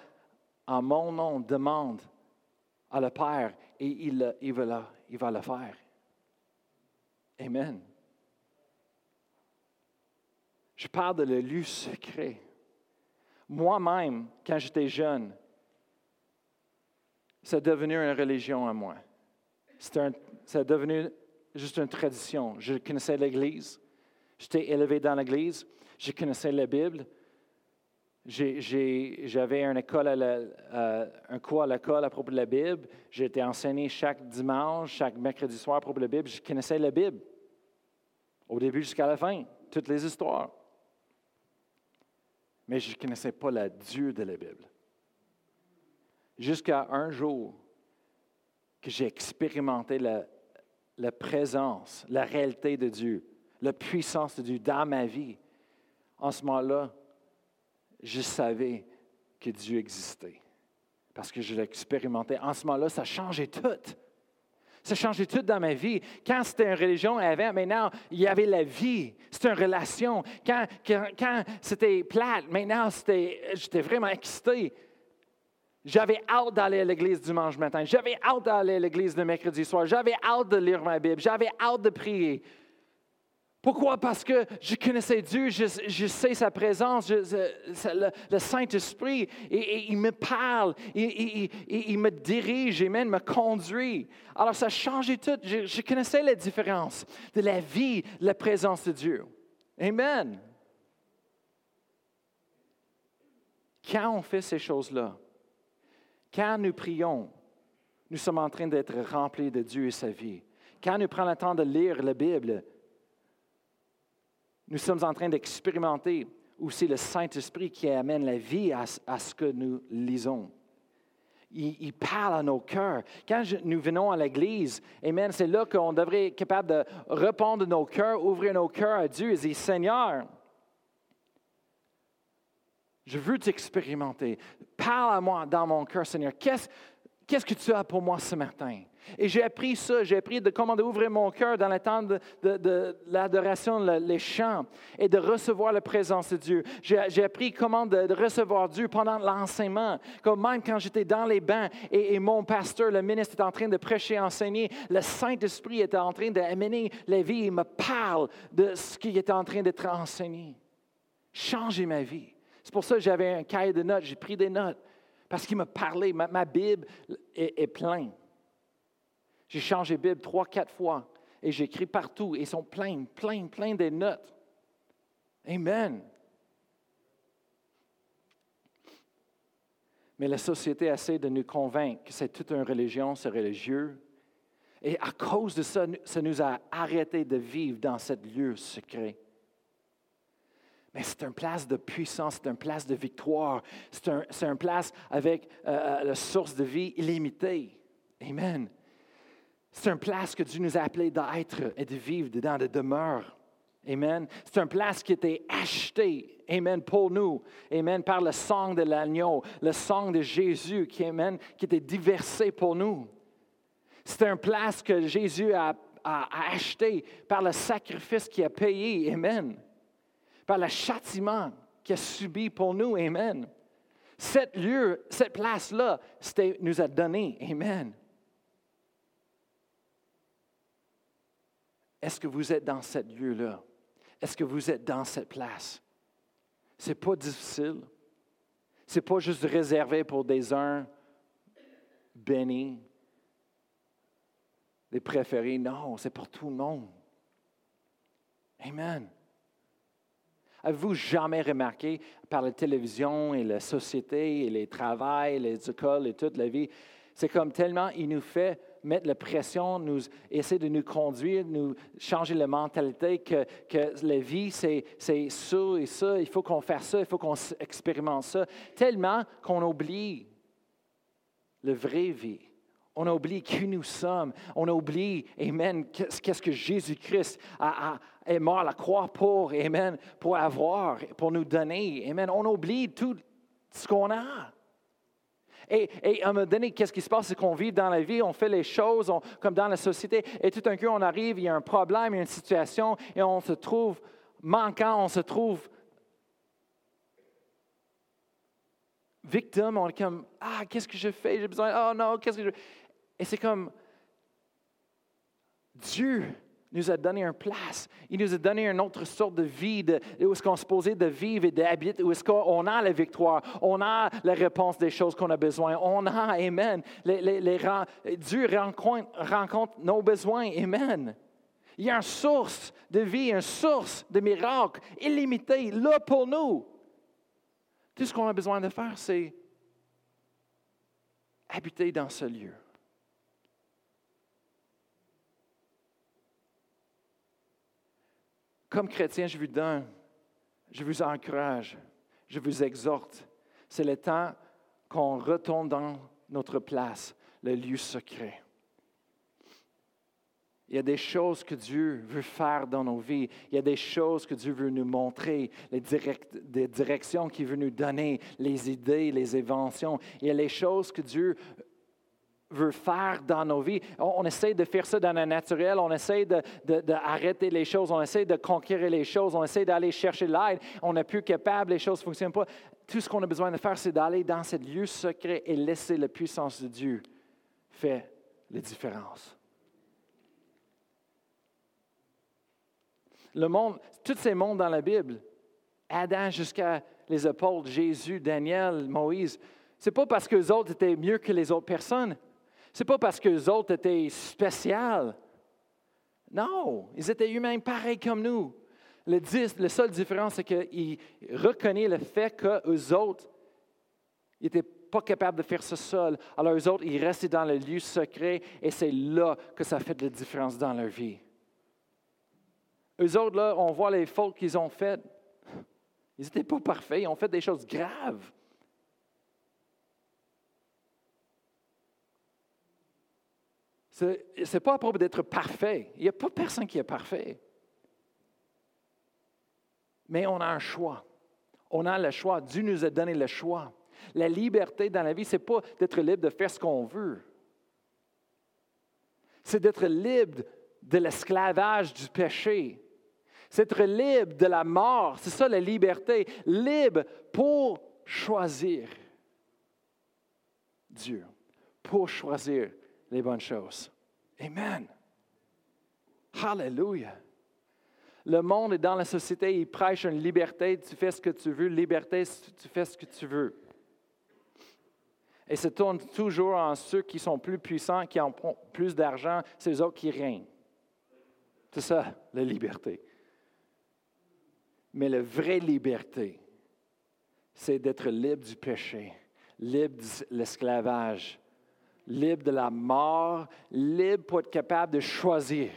en mon nom, demande à le Père et il, il, va, il va le faire. Amen. Je parle de le lieu secret. Moi-même, quand j'étais jeune, c'est devenu une religion à moi. C'est devenu juste une tradition. Je connaissais l'Église. J'étais élevé dans l'Église. Je connaissais la Bible. J'avais un, un cours à l'école à propos de la Bible. Été enseigné chaque dimanche, chaque mercredi soir à propos de la Bible. Je connaissais la Bible. Au début jusqu'à la fin, toutes les histoires. Mais je ne connaissais pas le Dieu de la Bible. Jusqu'à un jour que j'ai expérimenté la, la présence, la réalité de Dieu la puissance de Dieu dans ma vie, en ce moment-là, je savais que Dieu existait. Parce que je l'ai expérimenté. En ce moment-là, ça changeait tout. Ça changeait tout dans ma vie. Quand c'était une religion maintenant, il y avait la vie. C'était une relation. Quand, quand, c'était plate, maintenant, j'étais vraiment excité. J'avais hâte d'aller à l'église dimanche matin. J'avais hâte d'aller à l'église le mercredi soir. J'avais hâte de lire ma Bible. J'avais hâte de prier. Pourquoi? Parce que je connaissais Dieu, je, sais sa présence, le, Saint-Esprit, et, il me parle, il me dirige et même me conduit. Alors ça a changé tout. Je, connaissais la différence de la vie, la présence de Dieu. Amen. Quand on fait ces choses-là, quand nous prions, nous sommes en train d'être remplis de Dieu et sa vie. Quand nous prenons le temps de lire la Bible, nous sommes en train d'expérimenter où c'est le Saint-Esprit qui amène la vie à, ce que nous lisons. Il, parle à nos cœurs. Quand nous venons à l'Église, Amen, c'est là qu'on devrait être capable de répondre nos cœurs, ouvrir nos cœurs à Dieu et dire, Seigneur, je veux t'expérimenter. Parle à moi dans mon cœur, Seigneur. Qu'est-ce que tu as pour moi ce matin? Et j'ai appris ça, j'ai appris de comment ouvrir mon cœur dans le temps de, l'adoration, les chants, et de recevoir la présence de Dieu. J'ai appris comment de, recevoir Dieu pendant l'enseignement, comme même quand j'étais dans les bains et, mon pasteur, le ministre, était en train de prêcher, enseigner, le Saint-Esprit était en train d'amener la vie, il me parle de ce qui était en train d'être enseigné. Changer ma vie. C'est pour ça que j'avais un cahier de notes, j'ai pris des notes. Parce qu'il me parlait, ma, Bible est, pleine. J'ai changé Bible trois, quatre fois et j'écris partout et ils sont pleins, pleins, pleins des notes. Amen. Mais la société essaie de nous convaincre que c'est toute une religion, c'est religieux. Et à cause de ça, ça nous a arrêté de vivre dans ce lieu secret. Mais c'est une place de puissance, c'est une place de victoire, c'est un, une place avec euh, euh, la source de vie illimitée. Amen. C'est une place que Dieu nous a appelés d'être et de vivre dedans, de demeure. Amen. C'est une place qui était achetée, Amen, pour nous. Amen, par le sang de l'agneau, le sang de Jésus qui, amen, qui était diversé pour nous. C'est une place que Jésus a, a acheté par le sacrifice qu'il a payé. Amen par le châtiment qu'il a subi pour nous. Amen. Cette lieu, cette place-là, nous a donné. Amen. Est-ce que vous êtes dans ce lieu-là? Est-ce que vous êtes dans cette place? C'est pas difficile. C'est pas juste réservé pour des uns bénis, des préférés. Non, c'est pour tout le monde. Amen. Avez-vous jamais remarqué par la télévision et la société et les travails, les écoles et toute la vie, c'est comme tellement il nous fait mettre la pression, nous essaie de nous conduire, nous changer la mentalité que, que la vie, c'est, ça et ça, il faut qu'on fasse ça, il faut qu'on expérimente ça, tellement qu'on oublie la vraie vie. On a oublié qui nous sommes. On a oublié, Amen, qu'est-ce que Jésus-Christ est mort à la croix pour, Amen, pour avoir, pour nous donner. Amen. On oublie tout ce qu'on a. Et, à un moment donné, qu'est-ce qui se passe? C'est qu'on vit dans la vie, on fait les choses comme dans la société, et tout d'un coup, on arrive, il y a un problème, il y a une situation, et on se trouve manquant, on se trouve victime, on est comme, ah, qu'est-ce que je fais? J'ai besoin, oh non, qu'est-ce que je... Et c'est comme, Dieu nous a donné une place. Il nous a donné une autre sorte de vie, où est-ce qu'on se posait de vivre et d'habiter, où est-ce qu'on a la victoire, on a la réponse des choses qu'on a besoin, on a, Amen. Dieu rencontre, nos besoins, Amen. Il y a une source de vie, une source de miracles illimitée là pour nous. Tout ce qu'on a besoin de faire, c'est habiter dans ce lieu. Comme chrétien, je vous donne, je vous encourage, je vous exhorte. C'est le temps qu'on retourne dans notre place, le lieu secret. Il y a des choses que Dieu veut faire dans nos vies. Il y a des choses que Dieu veut nous montrer, les des directions qu'il veut nous donner, les idées, les inventions. Il y a les choses que Dieu veut faire dans nos vies. On, essaie de faire ça dans le naturel, on essaie d'arrêter de, les choses, on essaie de conquérir les choses, on essaie d'aller chercher l'aide, on n'est plus capable, les choses ne fonctionnent pas. Tout ce qu'on a besoin de faire, c'est d'aller dans ce lieu secret et laisser la puissance de Dieu faire la différence. Le monde, tous ces mondes dans la Bible, Adam jusqu'à les apôtres, Jésus, Daniel, Moïse, c'est pas parce que les autres étaient mieux que les autres personnes, n'est pas parce que les autres étaient spéciaux. Non, ils étaient humains pareils comme nous. Le, la seule différence, c'est qu'ils reconnaissent le fait qu'eux autres n'étaient pas capables de faire ça seuls. Alors, eux autres, ils restaient dans le lieu secret et c'est là que ça fait de la différence dans leur vie. Eux autres, là, on voit les fautes qu'ils ont faites. Ils n'étaient pas parfaits, ils ont fait des choses graves. Ce n'est pas à d'être parfait. Il n'y a pas personne qui est parfait. Mais on a un choix. On a le choix. Dieu nous a donné le choix. La liberté dans la vie, ce n'est pas d'être libre de faire ce qu'on veut. C'est d'être libre de l'esclavage du péché. C'est être libre de la mort. C'est ça la liberté. Libre pour choisir Dieu, pour choisir les bonnes choses. Amen. Hallelujah. Le monde est dans la société, il prêche une liberté, tu fais ce que tu veux, liberté, tu fais ce que tu veux. Et se tourne toujours en ceux qui sont plus puissants, qui ont plus d'argent, c'est eux autres qui règnent. C'est ça, la liberté. Mais la vraie liberté, c'est d'être libre du péché, libre de l'esclavage, libre de la mort, libre pour être capable de choisir.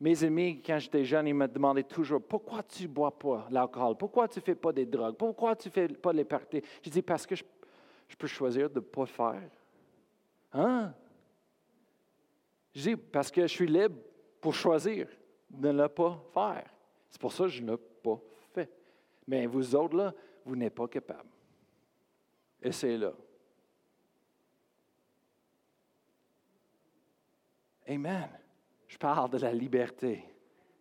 Mes amis, quand j'étais jeune, ils me demandaient toujours pourquoi tu ne bois pas l'alcool, pourquoi tu ne fais pas des drogues, pourquoi tu ne fais pas les parties. Je dis parce que je, peux choisir de ne pas faire. Hein? Je dis parce que je suis libre pour choisir de ne pas faire. C'est pour ça que je ne l'ai pas fait. Mais vous autres, là, vous n'êtes pas capable. Et c'est là. Amen. Je parle de la liberté.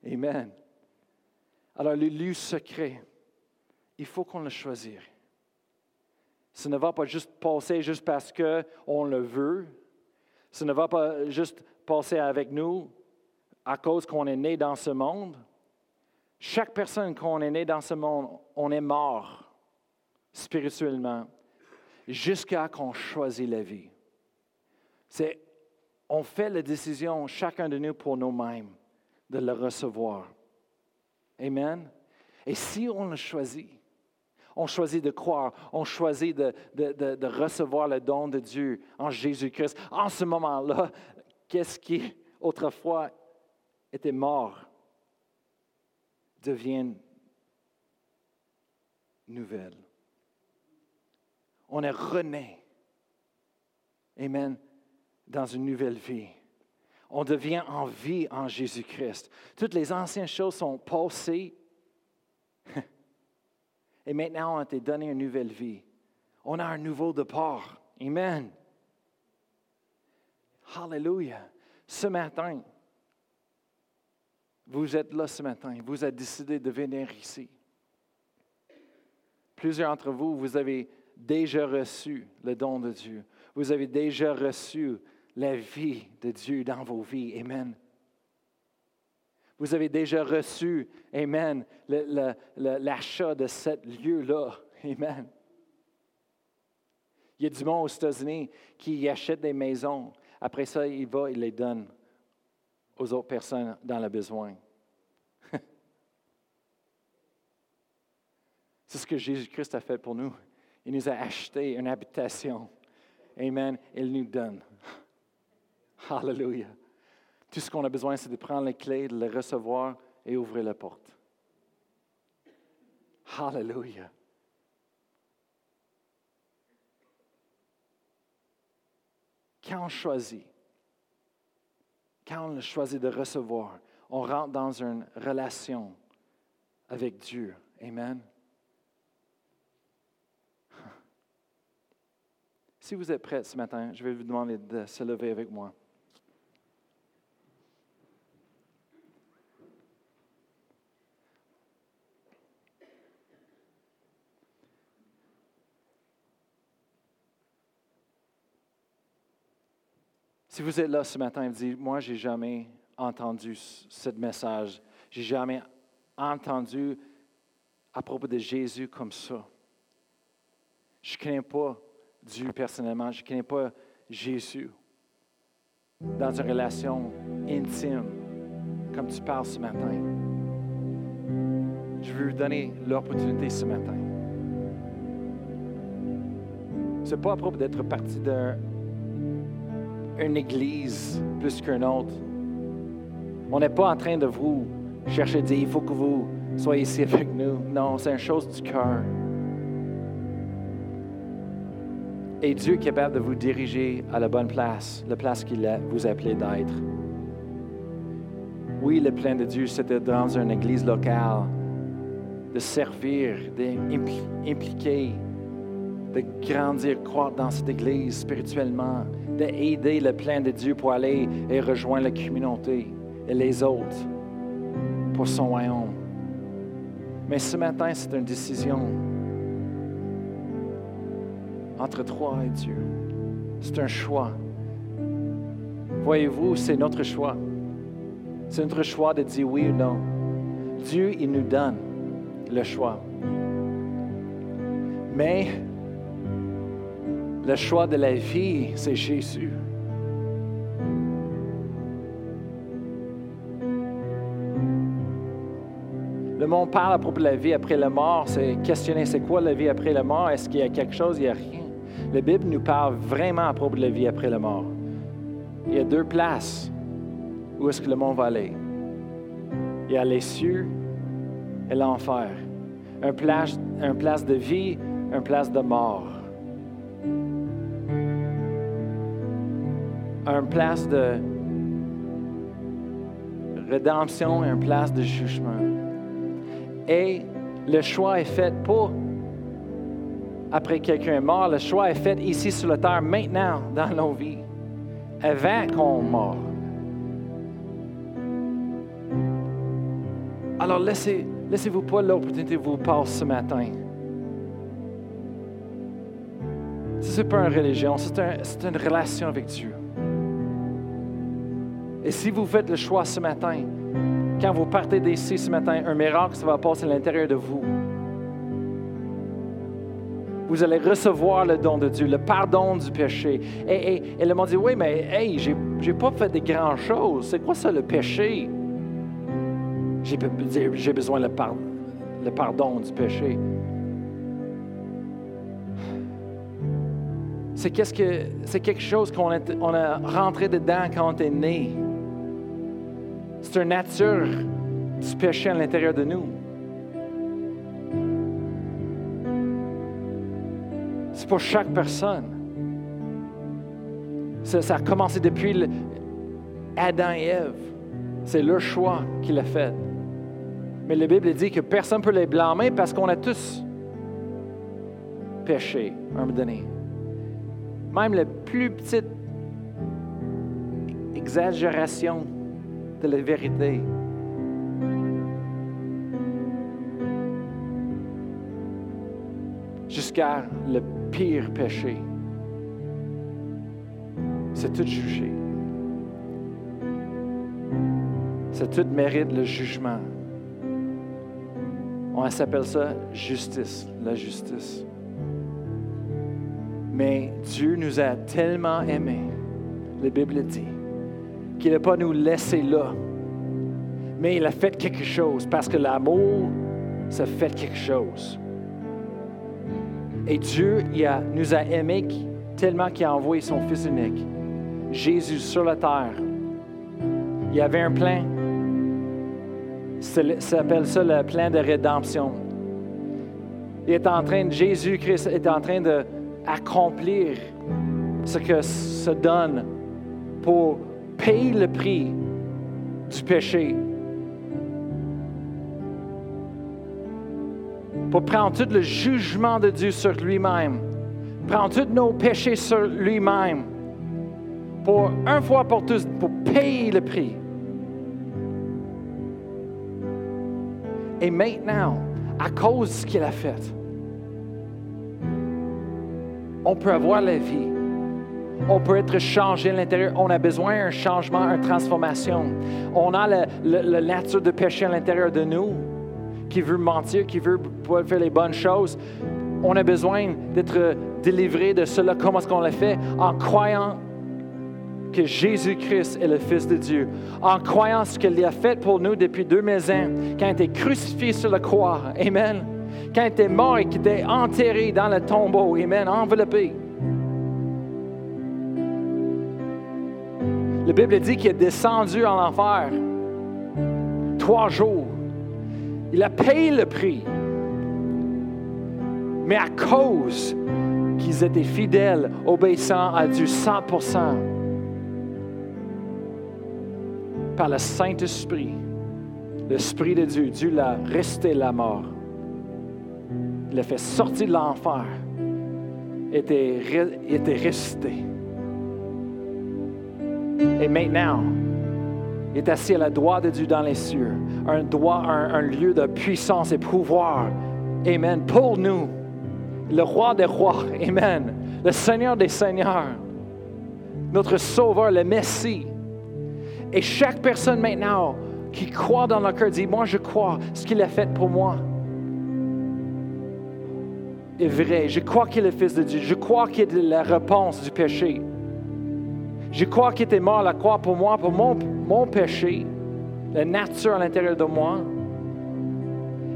Amen. Alors, le lieu secret, il faut qu'on le choisisse. Ce ne va pas juste passer juste parce qu'on le veut. Ce ne va pas juste passer avec nous à cause qu'on est né dans ce monde. Chaque personne qu'on est né dans ce monde, on est mort spirituellement jusqu'à qu'on choisit la vie. C'est, on fait la décision, chacun de nous, pour nous-mêmes, de le recevoir. Amen. Et si on le choisit, on choisit de croire, on choisit de, recevoir le don de Dieu en Jésus-Christ. En ce moment-là, qu'est-ce qui autrefois était mort devient nouvelle. On est rené. Amen. Dans une nouvelle vie. On devient en vie en Jésus-Christ. Toutes les anciennes choses sont passées. [laughs] Et maintenant, on a été donné une nouvelle vie. On a un nouveau départ. Amen. Hallelujah. Ce matin, vous êtes là ce matin, vous avez décidé de venir ici. Plusieurs d'entre vous, vous avez déjà reçu le don de Dieu. Vous avez déjà reçu la vie de Dieu dans vos vies. Amen. Vous avez déjà reçu, Amen, l'achat de ce lieu-là. Amen. Il y a du monde aux États-Unis qui achète des maisons. Après ça, il va, il les donne aux autres personnes dans le besoin. [laughs] C'est ce que Jésus-Christ a fait pour nous. Il nous a acheté une habitation. Amen. Il nous donne. Hallelujah. Tout ce qu'on a besoin, c'est de prendre les clés, de les recevoir et ouvrir la porte. Hallelujah. Quand on choisit quand on choisit de recevoir, on rentre dans une relation avec Dieu. Amen. Si vous êtes prêts ce matin, je vais vous demander de se lever avec moi. Si vous êtes là ce matin et vous dites, moi, j'ai jamais entendu ce message, j'ai jamais entendu à propos de Jésus comme ça. Je ne connais pas Dieu personnellement, je ne connais pas Jésus dans une relation intime comme tu parles ce matin. Je veux vous donner l'opportunité ce matin. Ce n'est pas à propos d'être parti d'un une église plus qu'une autre. On n'est pas en train de vous chercher à dire, il faut que vous soyez ici avec nous. Non, c'est une chose du cœur. Et Dieu est capable de vous diriger à la bonne place, la place qu'il vous appelé d'être. Oui, le plan de Dieu, c'était dans une église locale, de servir, d'impliquer, de grandir, croître dans cette église spirituellement, d'aider le plan de Dieu pour aller et rejoindre la communauté et les autres pour son royaume. Mais ce matin, c'est une décision entre toi et Dieu. C'est un choix. Voyez-vous, c'est notre choix. C'est notre choix de dire oui ou non. Dieu, il nous donne le choix. Mais le choix de la vie, c'est Jésus. Le monde parle à propos de la vie après la mort, c'est questionner c'est quoi la vie après la mort, est-ce qu'il y a quelque chose, il n'y a rien. La Bible nous parle vraiment à propos de la vie après la mort. Il y a deux places où est-ce que le monde va aller. Il y a les cieux et l'enfer. Un place, un place de vie, un place de mort. Un place de rédemption et un place de jugement. Et le choix est fait pas après quelqu'un est mort, le choix est fait ici sur la terre, maintenant, dans nos vies, avant qu'on meure. Alors laissez, laissez-vous pas l'opportunité vous passer ce matin. Ce n'est pas une religion, c'est une relation avec Dieu. Et si vous faites le choix ce matin quand vous partez d'ici ce matin, un miracle ça va passer à l'intérieur de vous. Vous allez recevoir le don de Dieu, le pardon du péché. Et, le monde dit, oui, mais hey, j'ai, pas fait de grandes choses. C'est quoi ça, le péché? J'ai, besoin le, le pardon du péché. C'est, quelque chose qu'on a, on a rentré dedans quand on est né. C'est une nature du péché à l'intérieur de nous. C'est pour chaque personne. Ça, a commencé depuis Adam et Ève. C'est leur choix qu'il a fait. Mais la Bible dit que personne ne peut les blâmer parce qu'on a tous péché à un moment donné. Même la plus petite exagération de la vérité. Jusqu'à le pire péché. C'est tout jugé. C'est tout mérite le jugement. On s'appelle ça justice, la justice. Mais Dieu nous a tellement aimés, la Bible dit, qu'il n'a pas nous laissé là. Mais il a fait quelque chose parce que l'amour, ça fait quelque chose. Et Dieu il a, nous a aimés tellement qu'il a envoyé son Fils unique, Jésus sur la terre. Il y avait un plan. Ça s'appelle ça le plan de rédemption. Il est en train, Jésus-Christ est en train d'accomplir ce que se donne pour payer le prix du péché. Pour prendre tout le jugement de Dieu sur lui-même. Prendre tous nos péchés sur lui-même. Pour un fois pour tous, pour payer le prix. Et maintenant, à cause de ce qu'il a fait, on peut avoir la vie on peut être changé à l'intérieur. On a besoin d'un changement, d'une transformation. On a la nature de péché à l'intérieur de nous, qui veut mentir, qui veut faire les bonnes choses. On a besoin d'être délivré de cela. Comment est-ce qu'on le fait? En croyant que Jésus-Christ est le Fils de Dieu, en croyant ce qu'il a fait pour nous depuis 2000 ans, quand il était crucifié sur la croix. Amen. Quand il était mort et qu'il était enterré dans le tombeau. Amen. Enveloppé. La Bible dit qu'il est descendu en enfer trois jours. Il a payé le prix. Mais à cause qu'ils étaient fidèles, obéissants à Dieu 100%, par le Saint-Esprit, l'Esprit de Dieu, Dieu l'a resté la mort. Il l'a fait sortir de l'enfer. Était, était resté. Et maintenant, il est assis à la droite de Dieu dans les cieux, un, un, lieu de puissance et pouvoir. Amen. Pour nous, le roi des rois. [laughs] Amen. Le Seigneur des seigneurs. Notre Sauveur, le Messie. Et chaque personne maintenant qui croit dans le cœur dit, moi je crois ce qu'il a fait pour moi est vrai. Je crois qu'il est le Fils de Dieu. Je crois qu'il est la réponse du péché. Je crois qu'il était mort la croix pour moi, pour mon, mon péché, la nature à l'intérieur de moi.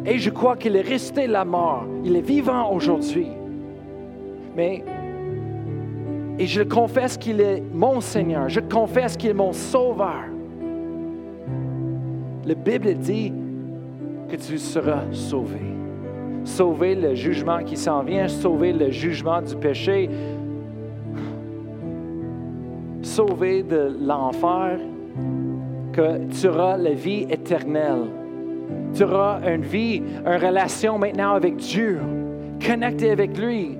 Et je crois qu'il est resté la mort. Il est vivant aujourd'hui. Mais, et je confesse qu'il est mon Seigneur. Je confesse qu'il est mon Sauveur. La Bible dit que tu seras sauvé. Sauver le jugement qui s'en vient, sauver le jugement du péché, sauvé de l'enfer, que tu auras la vie éternelle. Tu auras une vie, une relation maintenant avec Dieu, connecté avec lui,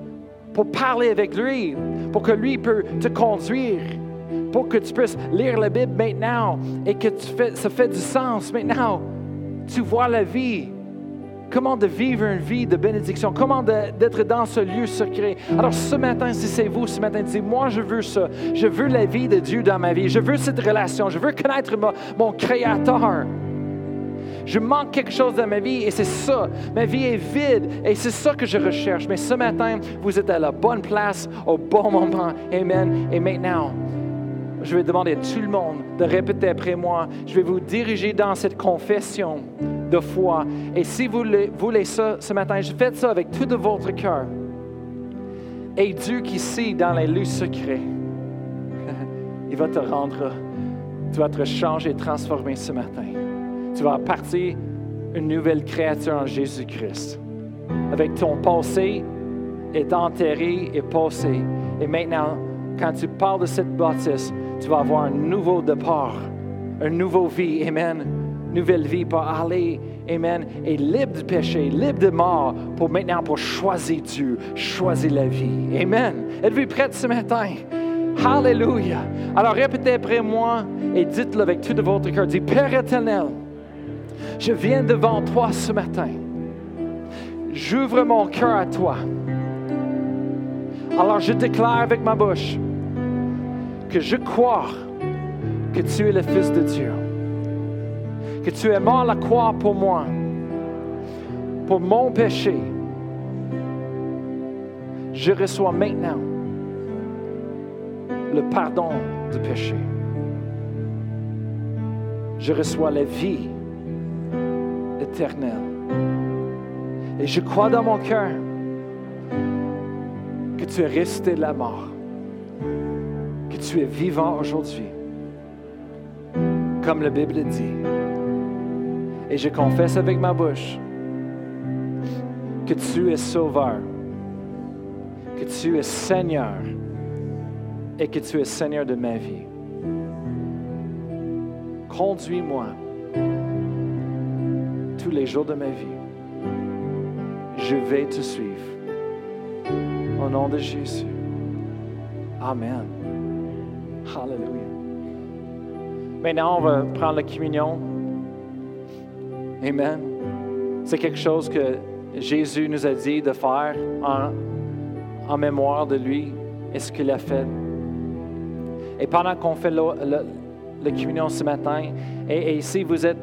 pour parler avec lui, pour que lui peut te conduire, pour que tu puisses lire la Bible maintenant et que ça fait du sens maintenant. Tu vois la vie comment de vivre une vie de bénédiction, comment d'être dans ce lieu secret? Alors ce matin, si c'est vous, ce matin, dites, moi je veux ça, je veux la vie de Dieu dans ma vie, je veux cette relation, je veux connaître mon, Créateur. je manque quelque chose dans ma vie et c'est ça. Ma vie est vide et c'est ça que je recherche. Mais ce matin, vous êtes à la bonne place, au bon moment. Amen. Et maintenant, je vais demander à tout le monde de répéter après moi. Je vais vous diriger dans cette confession de foi. Et si vous voulez ça ce matin, faites ça avec tout de votre cœur. Et Dieu qui sait dans les lieux secrets, [laughs] il va te rendre, tu vas te changer et transformer ce matin. Tu vas partir une nouvelle créature en Jésus-Christ. Avec ton passé est enterré et passé. Et maintenant, quand tu parles de cette bâtisse, tu vas avoir un nouveau départ, une nouvelle vie. Amen. Nouvelle vie pour aller, Amen, et libre du péché, libre de mort, pour maintenant pour choisir Dieu, choisir la vie. Amen. Êtes-vous prête ce matin? Hallelujah. Alors répétez après moi et dites-le avec tout de votre cœur. Dis, Père éternel, je viens devant toi ce matin. J'ouvre mon cœur à toi. Alors je déclare avec ma bouche que je crois que tu es le Fils de Dieu, que tu es mort à la croix pour moi, pour mon péché. Je reçois maintenant le pardon du péché. Je reçois la vie éternelle. Et je crois dans mon cœur que tu es resté de la mort tu es vivant aujourd'hui, comme la Bible dit. Et je confesse avec ma bouche que tu es sauveur, que tu es Seigneur et que tu es Seigneur de ma vie. Conduis-moi tous les jours de ma vie. Je vais te suivre. Au nom de Jésus. Amen. Hallelujah. Maintenant, on va prendre la communion. Amen. C'est quelque chose que Jésus nous a dit de faire en, mémoire de lui et ce qu'il a fait. Et pendant qu'on fait la communion ce matin, et, si vous êtes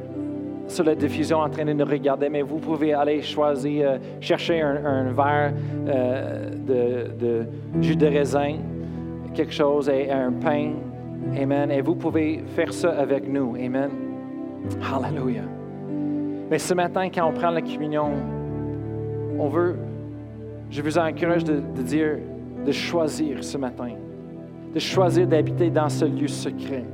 sur la diffusion en train de nous regarder, mais vous pouvez aller choisir, euh, chercher un, verre euh, de, de jus de raisin quelque chose et un pain. Amen. Et vous pouvez faire ça avec nous. Amen. Hallelujah. Mais ce matin, quand on prend la communion, on veut, je vous encourage de, de dire, de choisir ce matin, de choisir d'habiter dans ce lieu secret.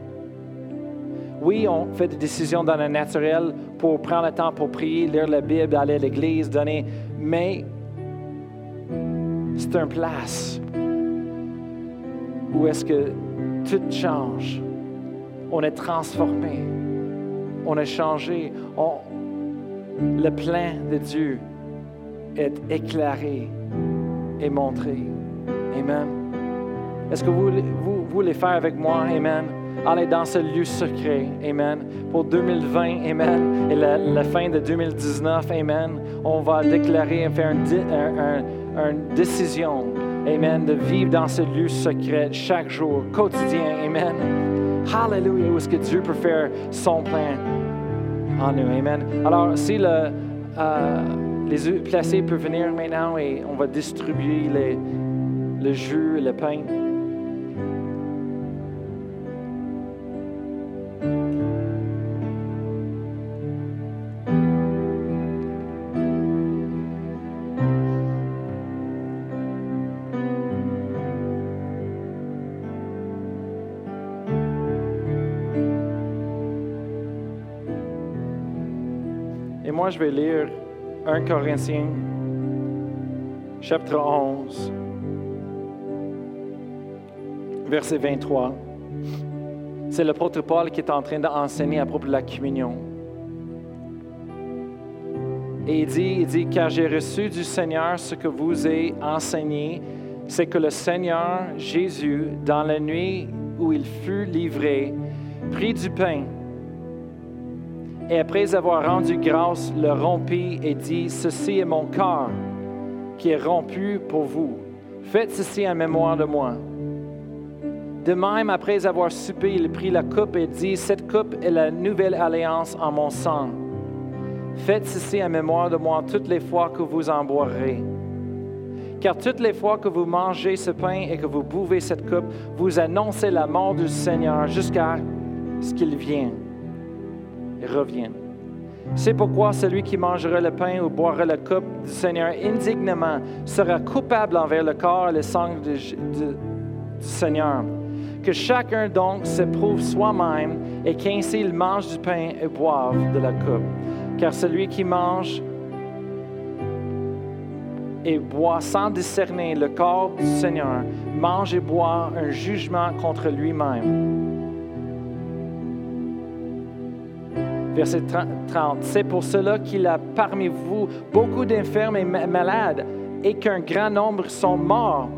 Oui, on fait des décisions dans le naturel pour prendre le temps pour prier, lire la Bible, aller à l'église, donner, mais c'est un place où est-ce que tout change? On est transformé. On est changé. le plein de Dieu est éclairé et montré. Amen. Est-ce que vous, voulez faire avec moi? Amen. Aller dans ce lieu secret. Amen. Pour 2020, Amen. Et la, fin de 2019, Amen. On va déclarer, faire une décision Amen, de vivre dans ce lieu secret chaque jour, quotidien. Amen. Hallelujah, où est-ce que Dieu peut faire son plein en nous. Amen. Alors, si euh, les placés peuvent venir maintenant et on va distribuer le jus le pain. Je vais lire 1 Corinthiens, chapitre 11, verset 23. C'est l'apôtre Paul qui est en train d'enseigner à propos de la communion. Et il dit, il dit, car j'ai reçu du Seigneur ce que vous ai enseigné, c'est que le Seigneur Jésus, dans la nuit où il fut livré, prit du pain et après avoir rendu grâce, le rompit et dit, Ceci est mon corps qui est rompu pour vous. Faites ceci en mémoire de moi. De même, après avoir soupé, il prit la coupe et dit, Cette coupe est la nouvelle alliance en mon sang. Faites ceci en mémoire de moi toutes les fois que vous en boirez. Car toutes les fois que vous mangez ce pain et que vous buvez cette coupe, vous annoncez la mort du Seigneur jusqu'à ce qu'il vienne C'est pourquoi celui qui mangera le pain ou boira la coupe du Seigneur indignement sera coupable envers le corps et le sang du, du Seigneur. Que chacun donc s'éprouve soi-même et qu'ainsi il mange du pain et boive de la coupe. Car celui qui mange et boit sans discerner le corps du Seigneur mange et boit un jugement contre lui-même. Verset 30. C'est pour cela qu'il a parmi vous beaucoup d'infirmes et malades et qu'un grand nombre sont morts.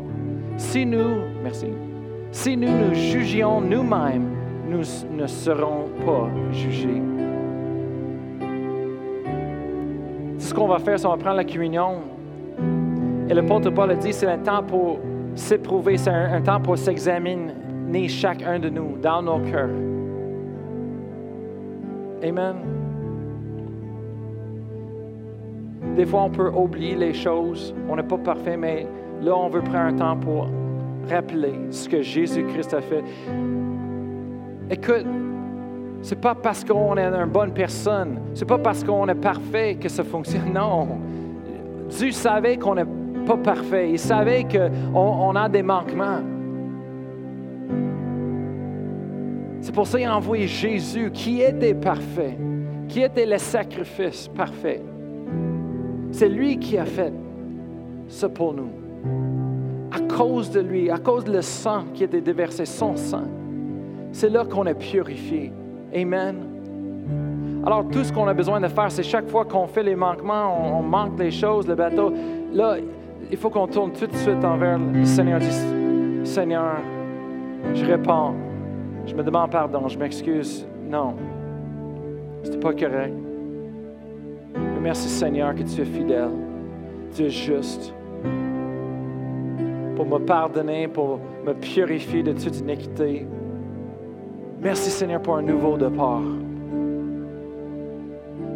Si nous, merci, si nous nous jugions nous-mêmes, nous ne serons pas jugés. C'est ce qu'on va faire, c'est on va prendre la communion. Et le porte Paul a dit, c'est un temps pour s'éprouver, c'est un, un temps pour s'examiner chacun de nous dans nos cœurs. Amen. Des fois, on peut oublier les choses. On n'est pas parfait, mais là, on veut prendre un temps pour rappeler ce que Jésus-Christ a fait. Écoute, c'est pas parce qu'on est une bonne personne, c'est pas parce qu'on est parfait que ça fonctionne. [laughs] Non. Dieu savait qu'on n'est pas parfait. Il savait qu'on on a des manquements. C'est pour ça qu'il a envoyé Jésus qui était parfait, qui était le sacrifice parfait. C'est lui qui a fait ça pour nous. À cause de lui, à cause de le sang qui était déversé, son sang, c'est là qu'on est purifié. Amen. Alors, tout ce qu'on a besoin de faire, c'est chaque fois qu'on fait les manquements, on, manque les choses, le bateau, là, il faut qu'on tourne tout de suite envers le Seigneur. Dit, Seigneur, je réponds je me demande pardon, je m'excuse. Non, c'était pas correct. Merci Seigneur que tu es fidèle, tu es juste pour me pardonner, pour me purifier de toute iniquité. Merci Seigneur pour un nouveau départ.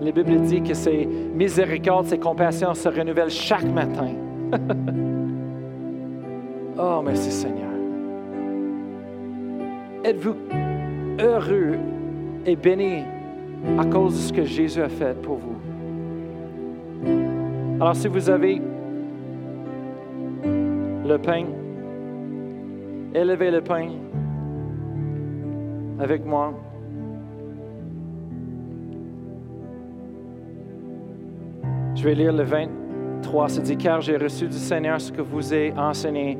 La Bible dit que ces miséricordes, ces compassions se renouvellent chaque matin. [laughs] oh, merci Seigneur. Êtes-vous heureux et béni à cause de ce que Jésus a fait pour vous? Alors si vous avez le pain, élevez le pain avec moi. Je vais lire le 23. C'est dit, car j'ai reçu du Seigneur ce que vous ai enseigné,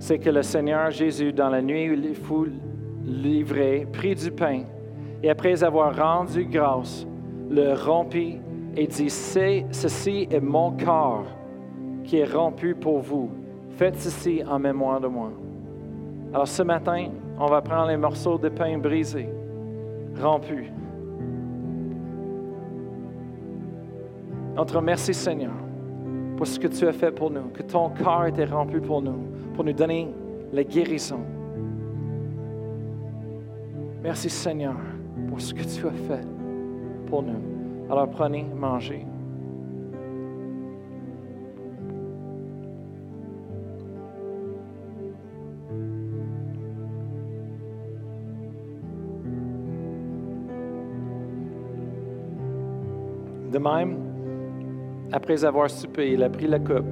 c'est que le Seigneur Jésus, dans la nuit où il fut livré, prit du pain, et après avoir rendu grâce, le rompit et dit, ceci est mon corps qui est rompu pour vous. Faites ceci en mémoire de moi. Alors ce matin, on va prendre les morceaux de pain brisés, rompus. On te remercie, Seigneur, pour ce que tu as fait pour nous, que ton corps était rompu pour nous, pour nous donner la guérison. Merci Seigneur pour ce que tu as fait pour nous. Alors prenez, mangez. De même, après avoir soupé, il a pris la coupe.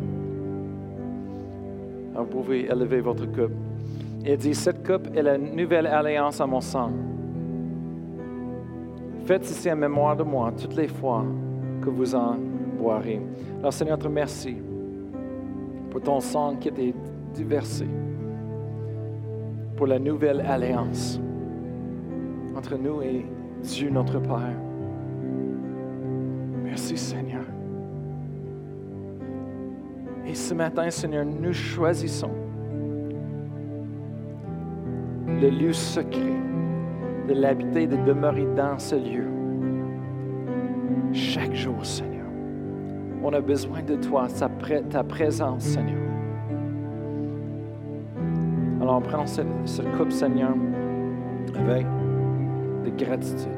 vous pouvez élever votre coupe. Il dit, cette coupe est la nouvelle alliance à mon sang. Faites ici en mémoire de moi toutes les fois que vous en boirez. Alors Seigneur, te remercie pour ton sang qui été déversé, pour la nouvelle alliance entre nous et Dieu notre Père. Merci Seigneur. Et ce matin, Seigneur, nous choisissons le lieu secret, de l'habiter, de demeurer dans ce lieu. Chaque jour, Seigneur. On a besoin de toi, ta présence, Seigneur. Alors, on prend cette, coupe, Seigneur, avec de gratitude.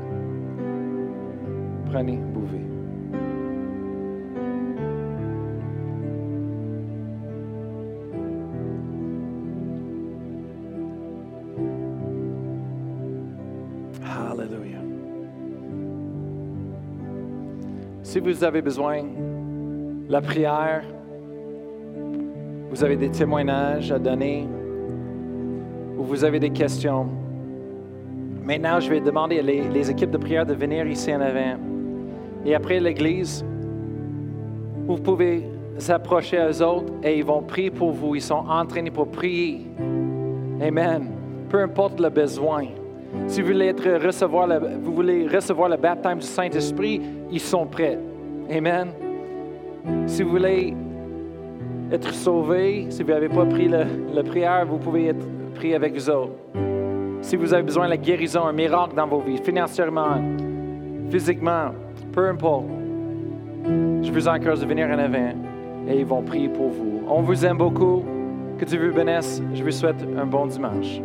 Prenez, bouvez. Si vous avez besoin de la prière, vous avez des témoignages à donner ou vous avez des questions, maintenant je vais demander à les, les équipes de prière de venir ici en avant. Et après l'église, vous pouvez s'approcher à eux autres et ils vont prier pour vous. Ils sont entraînés pour prier. Amen. Peu importe le besoin. Si vous voulez, recevoir, le, vous voulez recevoir le baptême du Saint-Esprit, ils sont prêts. Amen. Si vous voulez être sauvé, si vous n'avez pas pris la, la prière, vous pouvez être pris avec vous autres. Si vous avez besoin de la guérison, un miracle dans vos vies, financièrement, physiquement, peu importe, je vous encourage de venir en avant et ils vont prier pour vous. On vous aime beaucoup. Que Dieu vous bénisse. Je vous souhaite un bon dimanche.